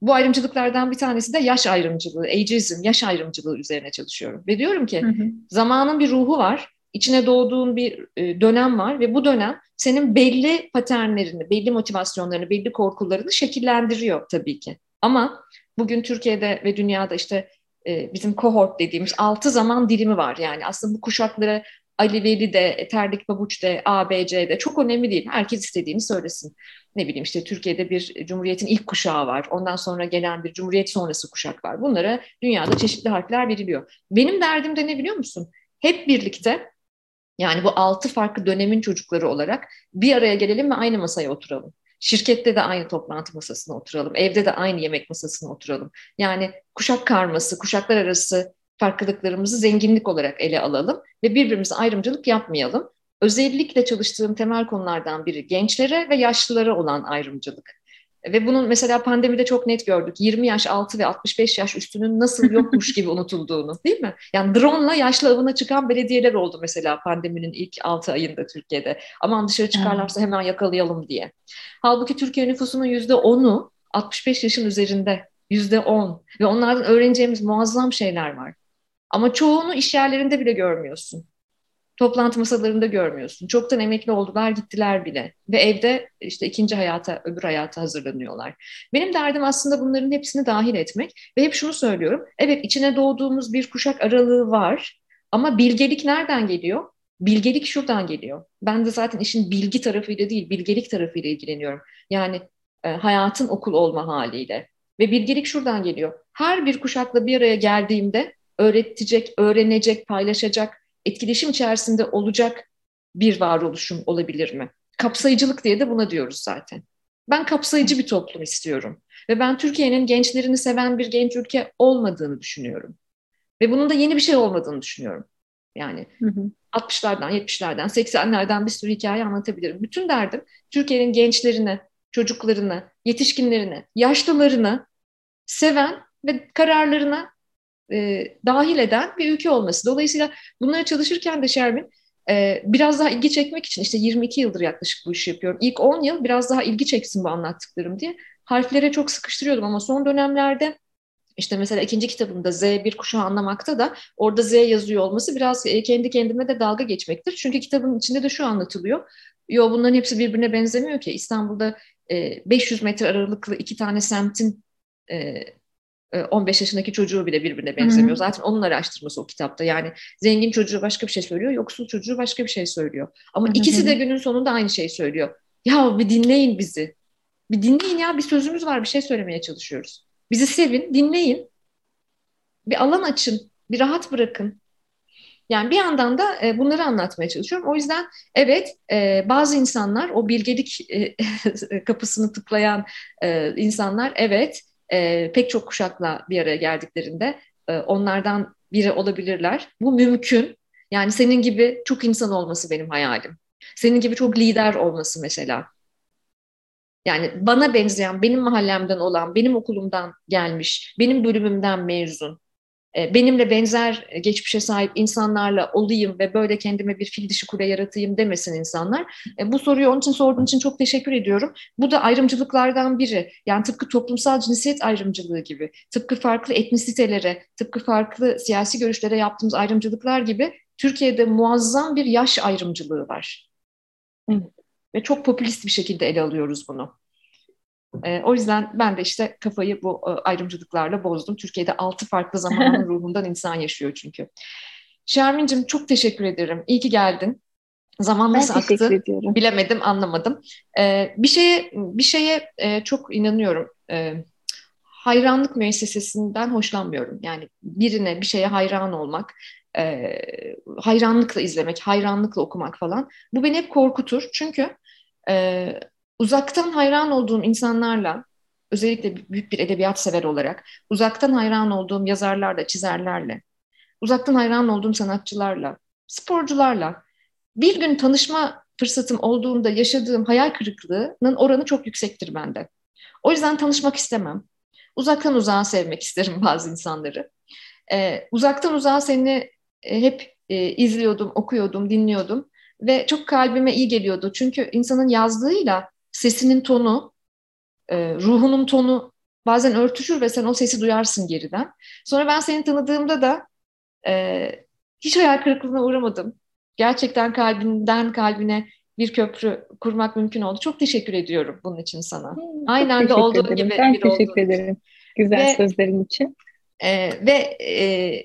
Bu ayrımcılıklardan bir tanesi de yaş ayrımcılığı, ageism, yaş ayrımcılığı üzerine çalışıyorum. Ve diyorum ki hı hı. zamanın bir ruhu var, içine doğduğun bir e, dönem var ve bu dönem senin belli paternlerini, belli motivasyonlarını, belli korkularını şekillendiriyor tabii ki. Ama bugün Türkiye'de ve dünyada işte e, bizim kohort dediğimiz altı zaman dilimi var. Yani aslında bu kuşaklara Ali Veli de, Terlik Babuç de, A, B, C de çok önemli değil. Herkes istediğini söylesin. Ne bileyim işte Türkiye'de bir Cumhuriyet'in ilk kuşağı var. Ondan sonra gelen bir Cumhuriyet sonrası kuşak var. Bunlara dünyada çeşitli harfler veriliyor. Benim derdim de ne biliyor musun? Hep birlikte yani bu altı farklı dönemin çocukları olarak bir araya gelelim ve aynı masaya oturalım. Şirkette de aynı toplantı masasına oturalım. Evde de aynı yemek masasına oturalım. Yani kuşak karması, kuşaklar arası farklılıklarımızı zenginlik olarak ele alalım ve birbirimize ayrımcılık yapmayalım. Özellikle çalıştığım temel konulardan biri gençlere ve yaşlılara olan ayrımcılık. Ve bunun mesela pandemide çok net gördük. 20 yaş altı ve 65 yaş üstünün nasıl yokmuş gibi unutulduğunu değil mi? Yani drone'la yaşlı avına çıkan belediyeler oldu mesela pandeminin ilk 6 ayında Türkiye'de. Aman dışarı çıkarlarsa hemen yakalayalım diye. Halbuki Türkiye nüfusunun %10'u 65 yaşın üzerinde. %10 ve onlardan öğreneceğimiz muazzam şeyler var. Ama çoğunu iş yerlerinde bile görmüyorsun. Toplantı masalarında görmüyorsun. Çoktan emekli oldular, gittiler bile. Ve evde işte ikinci hayata, öbür hayata hazırlanıyorlar. Benim derdim aslında bunların hepsini dahil etmek. Ve hep şunu söylüyorum. Evet içine doğduğumuz bir kuşak aralığı var. Ama bilgelik nereden geliyor? Bilgelik şuradan geliyor. Ben de zaten işin bilgi tarafıyla değil, bilgelik tarafıyla ilgileniyorum. Yani e, hayatın okul olma haliyle. Ve bilgelik şuradan geliyor. Her bir kuşakla bir araya geldiğimde öğretecek, öğrenecek, paylaşacak, etkileşim içerisinde olacak bir varoluşum olabilir mi? Kapsayıcılık diye de buna diyoruz zaten. Ben kapsayıcı bir toplum istiyorum. Ve ben Türkiye'nin gençlerini seven bir genç ülke olmadığını düşünüyorum. Ve bunun da yeni bir şey olmadığını düşünüyorum. Yani hı hı. 60'lardan, 70'lerden, 80'lerden bir sürü hikaye anlatabilirim. Bütün derdim Türkiye'nin gençlerini, çocuklarını, yetişkinlerini, yaşlılarını seven ve kararlarına e, dahil eden bir ülke olması. Dolayısıyla bunlara çalışırken de Şermin e, biraz daha ilgi çekmek için işte 22 yıldır yaklaşık bu işi yapıyorum. İlk 10 yıl biraz daha ilgi çeksin bu anlattıklarım diye harflere çok sıkıştırıyordum ama son dönemlerde işte mesela ikinci kitabımda Z bir kuşağı anlamakta da orada Z yazıyor olması biraz e, kendi kendime de dalga geçmektir. Çünkü kitabın içinde de şu anlatılıyor. Yo bunların hepsi birbirine benzemiyor ki. İstanbul'da 500 e, metre aralıklı iki tane semtin 15 e, yaşındaki çocuğu bile birbirine benzemiyor. Hı-hı. Zaten onun araştırması o kitapta. Yani zengin çocuğu başka bir şey söylüyor, yoksul çocuğu başka bir şey söylüyor. Ama Hı-hı. ikisi de günün sonunda aynı şeyi söylüyor. Ya bir dinleyin bizi. Bir dinleyin ya bir sözümüz var bir şey söylemeye çalışıyoruz. Bizi sevin, dinleyin. Bir alan açın, bir rahat bırakın. Yani bir yandan da e, bunları anlatmaya çalışıyorum. O yüzden evet e, bazı insanlar o bilgelik e, (laughs) kapısını tıklayan e, insanlar evet e, pek çok kuşakla bir araya geldiklerinde e, onlardan biri olabilirler. Bu mümkün. Yani senin gibi çok insan olması benim hayalim. Senin gibi çok lider olması mesela. Yani bana benzeyen, benim mahallemden olan, benim okulumdan gelmiş, benim bölümümden mezun, benimle benzer geçmişe sahip insanlarla olayım ve böyle kendime bir fil dişi kule yaratayım demesin insanlar. E, bu soruyu onun için sorduğun için çok teşekkür ediyorum. Bu da ayrımcılıklardan biri. Yani tıpkı toplumsal cinsiyet ayrımcılığı gibi, tıpkı farklı etnisitelere, tıpkı farklı siyasi görüşlere yaptığımız ayrımcılıklar gibi Türkiye'de muazzam bir yaş ayrımcılığı var. Evet. Ve çok popülist bir şekilde ele alıyoruz bunu. E, o yüzden ben de işte kafayı bu e, ayrımcılıklarla bozdum. Türkiye'de altı farklı zamanın (laughs) ruhundan insan yaşıyor çünkü. Şermin'cim çok teşekkür ederim. İyi ki geldin. Zaman nasıl ben aktı ediyorum. bilemedim, anlamadım. Ee, bir şeye bir şeye e, çok inanıyorum. Ee, hayranlık müessesesinden hoşlanmıyorum. Yani birine bir şeye hayran olmak, e, hayranlıkla izlemek, hayranlıkla okumak falan. Bu beni hep korkutur. Çünkü e, uzaktan hayran olduğum insanlarla, özellikle büyük bir edebiyat sever olarak, uzaktan hayran olduğum yazarlarla, çizerlerle, uzaktan hayran olduğum sanatçılarla, sporcularla bir gün tanışma fırsatım olduğunda yaşadığım hayal kırıklığının oranı çok yüksektir bende. O yüzden tanışmak istemem. Uzaktan uzağa sevmek isterim (laughs) bazı insanları. Ee, uzaktan uzağa seni e, hep e, izliyordum, okuyordum, dinliyordum ve çok kalbime iyi geliyordu. Çünkü insanın yazdığıyla sesinin tonu, e, ruhunun tonu bazen örtüşür ve sen o sesi duyarsın geriden. Sonra ben seni tanıdığımda da e, hiç hayal kırıklığına uğramadım. Gerçekten kalbinden kalbine bir köprü kurmak mümkün oldu. Çok teşekkür ediyorum bunun için sana. Hmm, Aynen de olduğu ederim. gibi. Ben teşekkür ederim güzel ve, sözlerin için. E, ve e,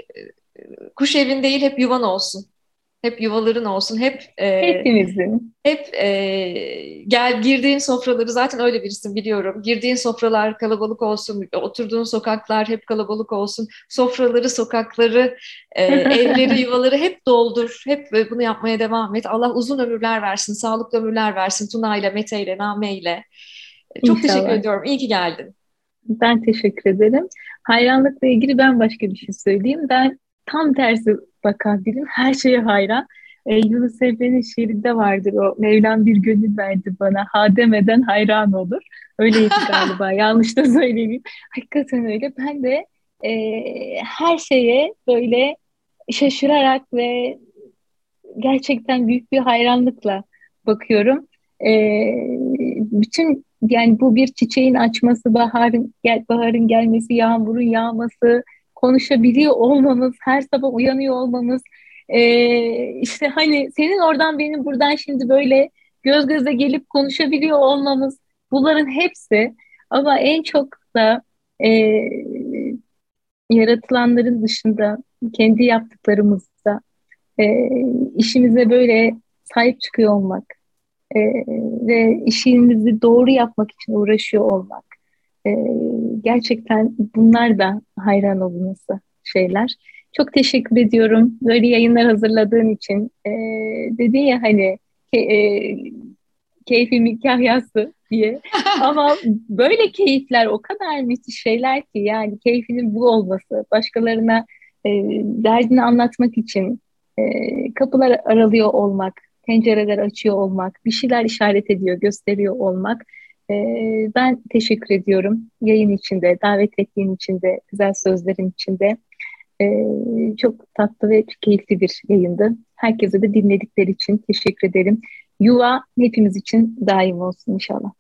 kuş evin değil hep yuvan olsun. Hep yuvaların olsun. Hep e, hepimizin. Hep e, gel girdiğin sofraları zaten öyle birisin biliyorum. Girdiğin sofralar kalabalık olsun. Oturduğun sokaklar hep kalabalık olsun. Sofraları, sokakları, e, (laughs) evleri, yuvaları hep doldur. Hep bunu yapmaya devam et. Allah uzun ömürler versin, sağlıklı ömürler versin. Tuna ile, Mete ile, Name ile. Çok İnşallah. teşekkür ediyorum. İyi ki geldin. Ben teşekkür ederim. Hayranlıkla ilgili ben başka bir şey söyleyeyim. Ben tam tersi bakan birim. Her şeye hayran. E, Yunus Emre'nin şiirinde vardır o Mevlam bir gönül verdi bana ha demeden hayran olur. Öyleydi (laughs) galiba yanlış da söyleyeyim. Hakikaten öyle. Ben de e, her şeye böyle şaşırarak ve gerçekten büyük bir hayranlıkla bakıyorum. E, bütün yani bu bir çiçeğin açması, baharın gel, baharın gelmesi, yağmurun yağması, konuşabiliyor olmamız, her sabah uyanıyor olmamız, e, işte hani senin oradan benim buradan şimdi böyle göz göze gelip konuşabiliyor olmamız, bunların hepsi ama en çok da e, yaratılanların dışında kendi yaptıklarımızda e, işimize böyle sahip çıkıyor olmak e, ve işimizi doğru yapmak için uğraşıyor olmak e, gerçekten bunlar da hayran olunması şeyler. Çok teşekkür ediyorum. Böyle yayınlar hazırladığın için. E, dedin ya hani ke, e, keyfimin kahyası diye. (laughs) Ama böyle keyifler o kadar müthiş şeyler ki yani keyfinin bu olması, başkalarına e, derdini anlatmak için e, kapılar aralıyor olmak, pencereler açıyor olmak, bir şeyler işaret ediyor, gösteriyor olmak. E, ben teşekkür ediyorum yayın içinde, davet ettiğin için de, güzel sözlerin içinde. E, çok tatlı ve keyifli bir yayındı. Herkese de dinledikleri için teşekkür ederim. Yuva hepimiz için daim olsun inşallah.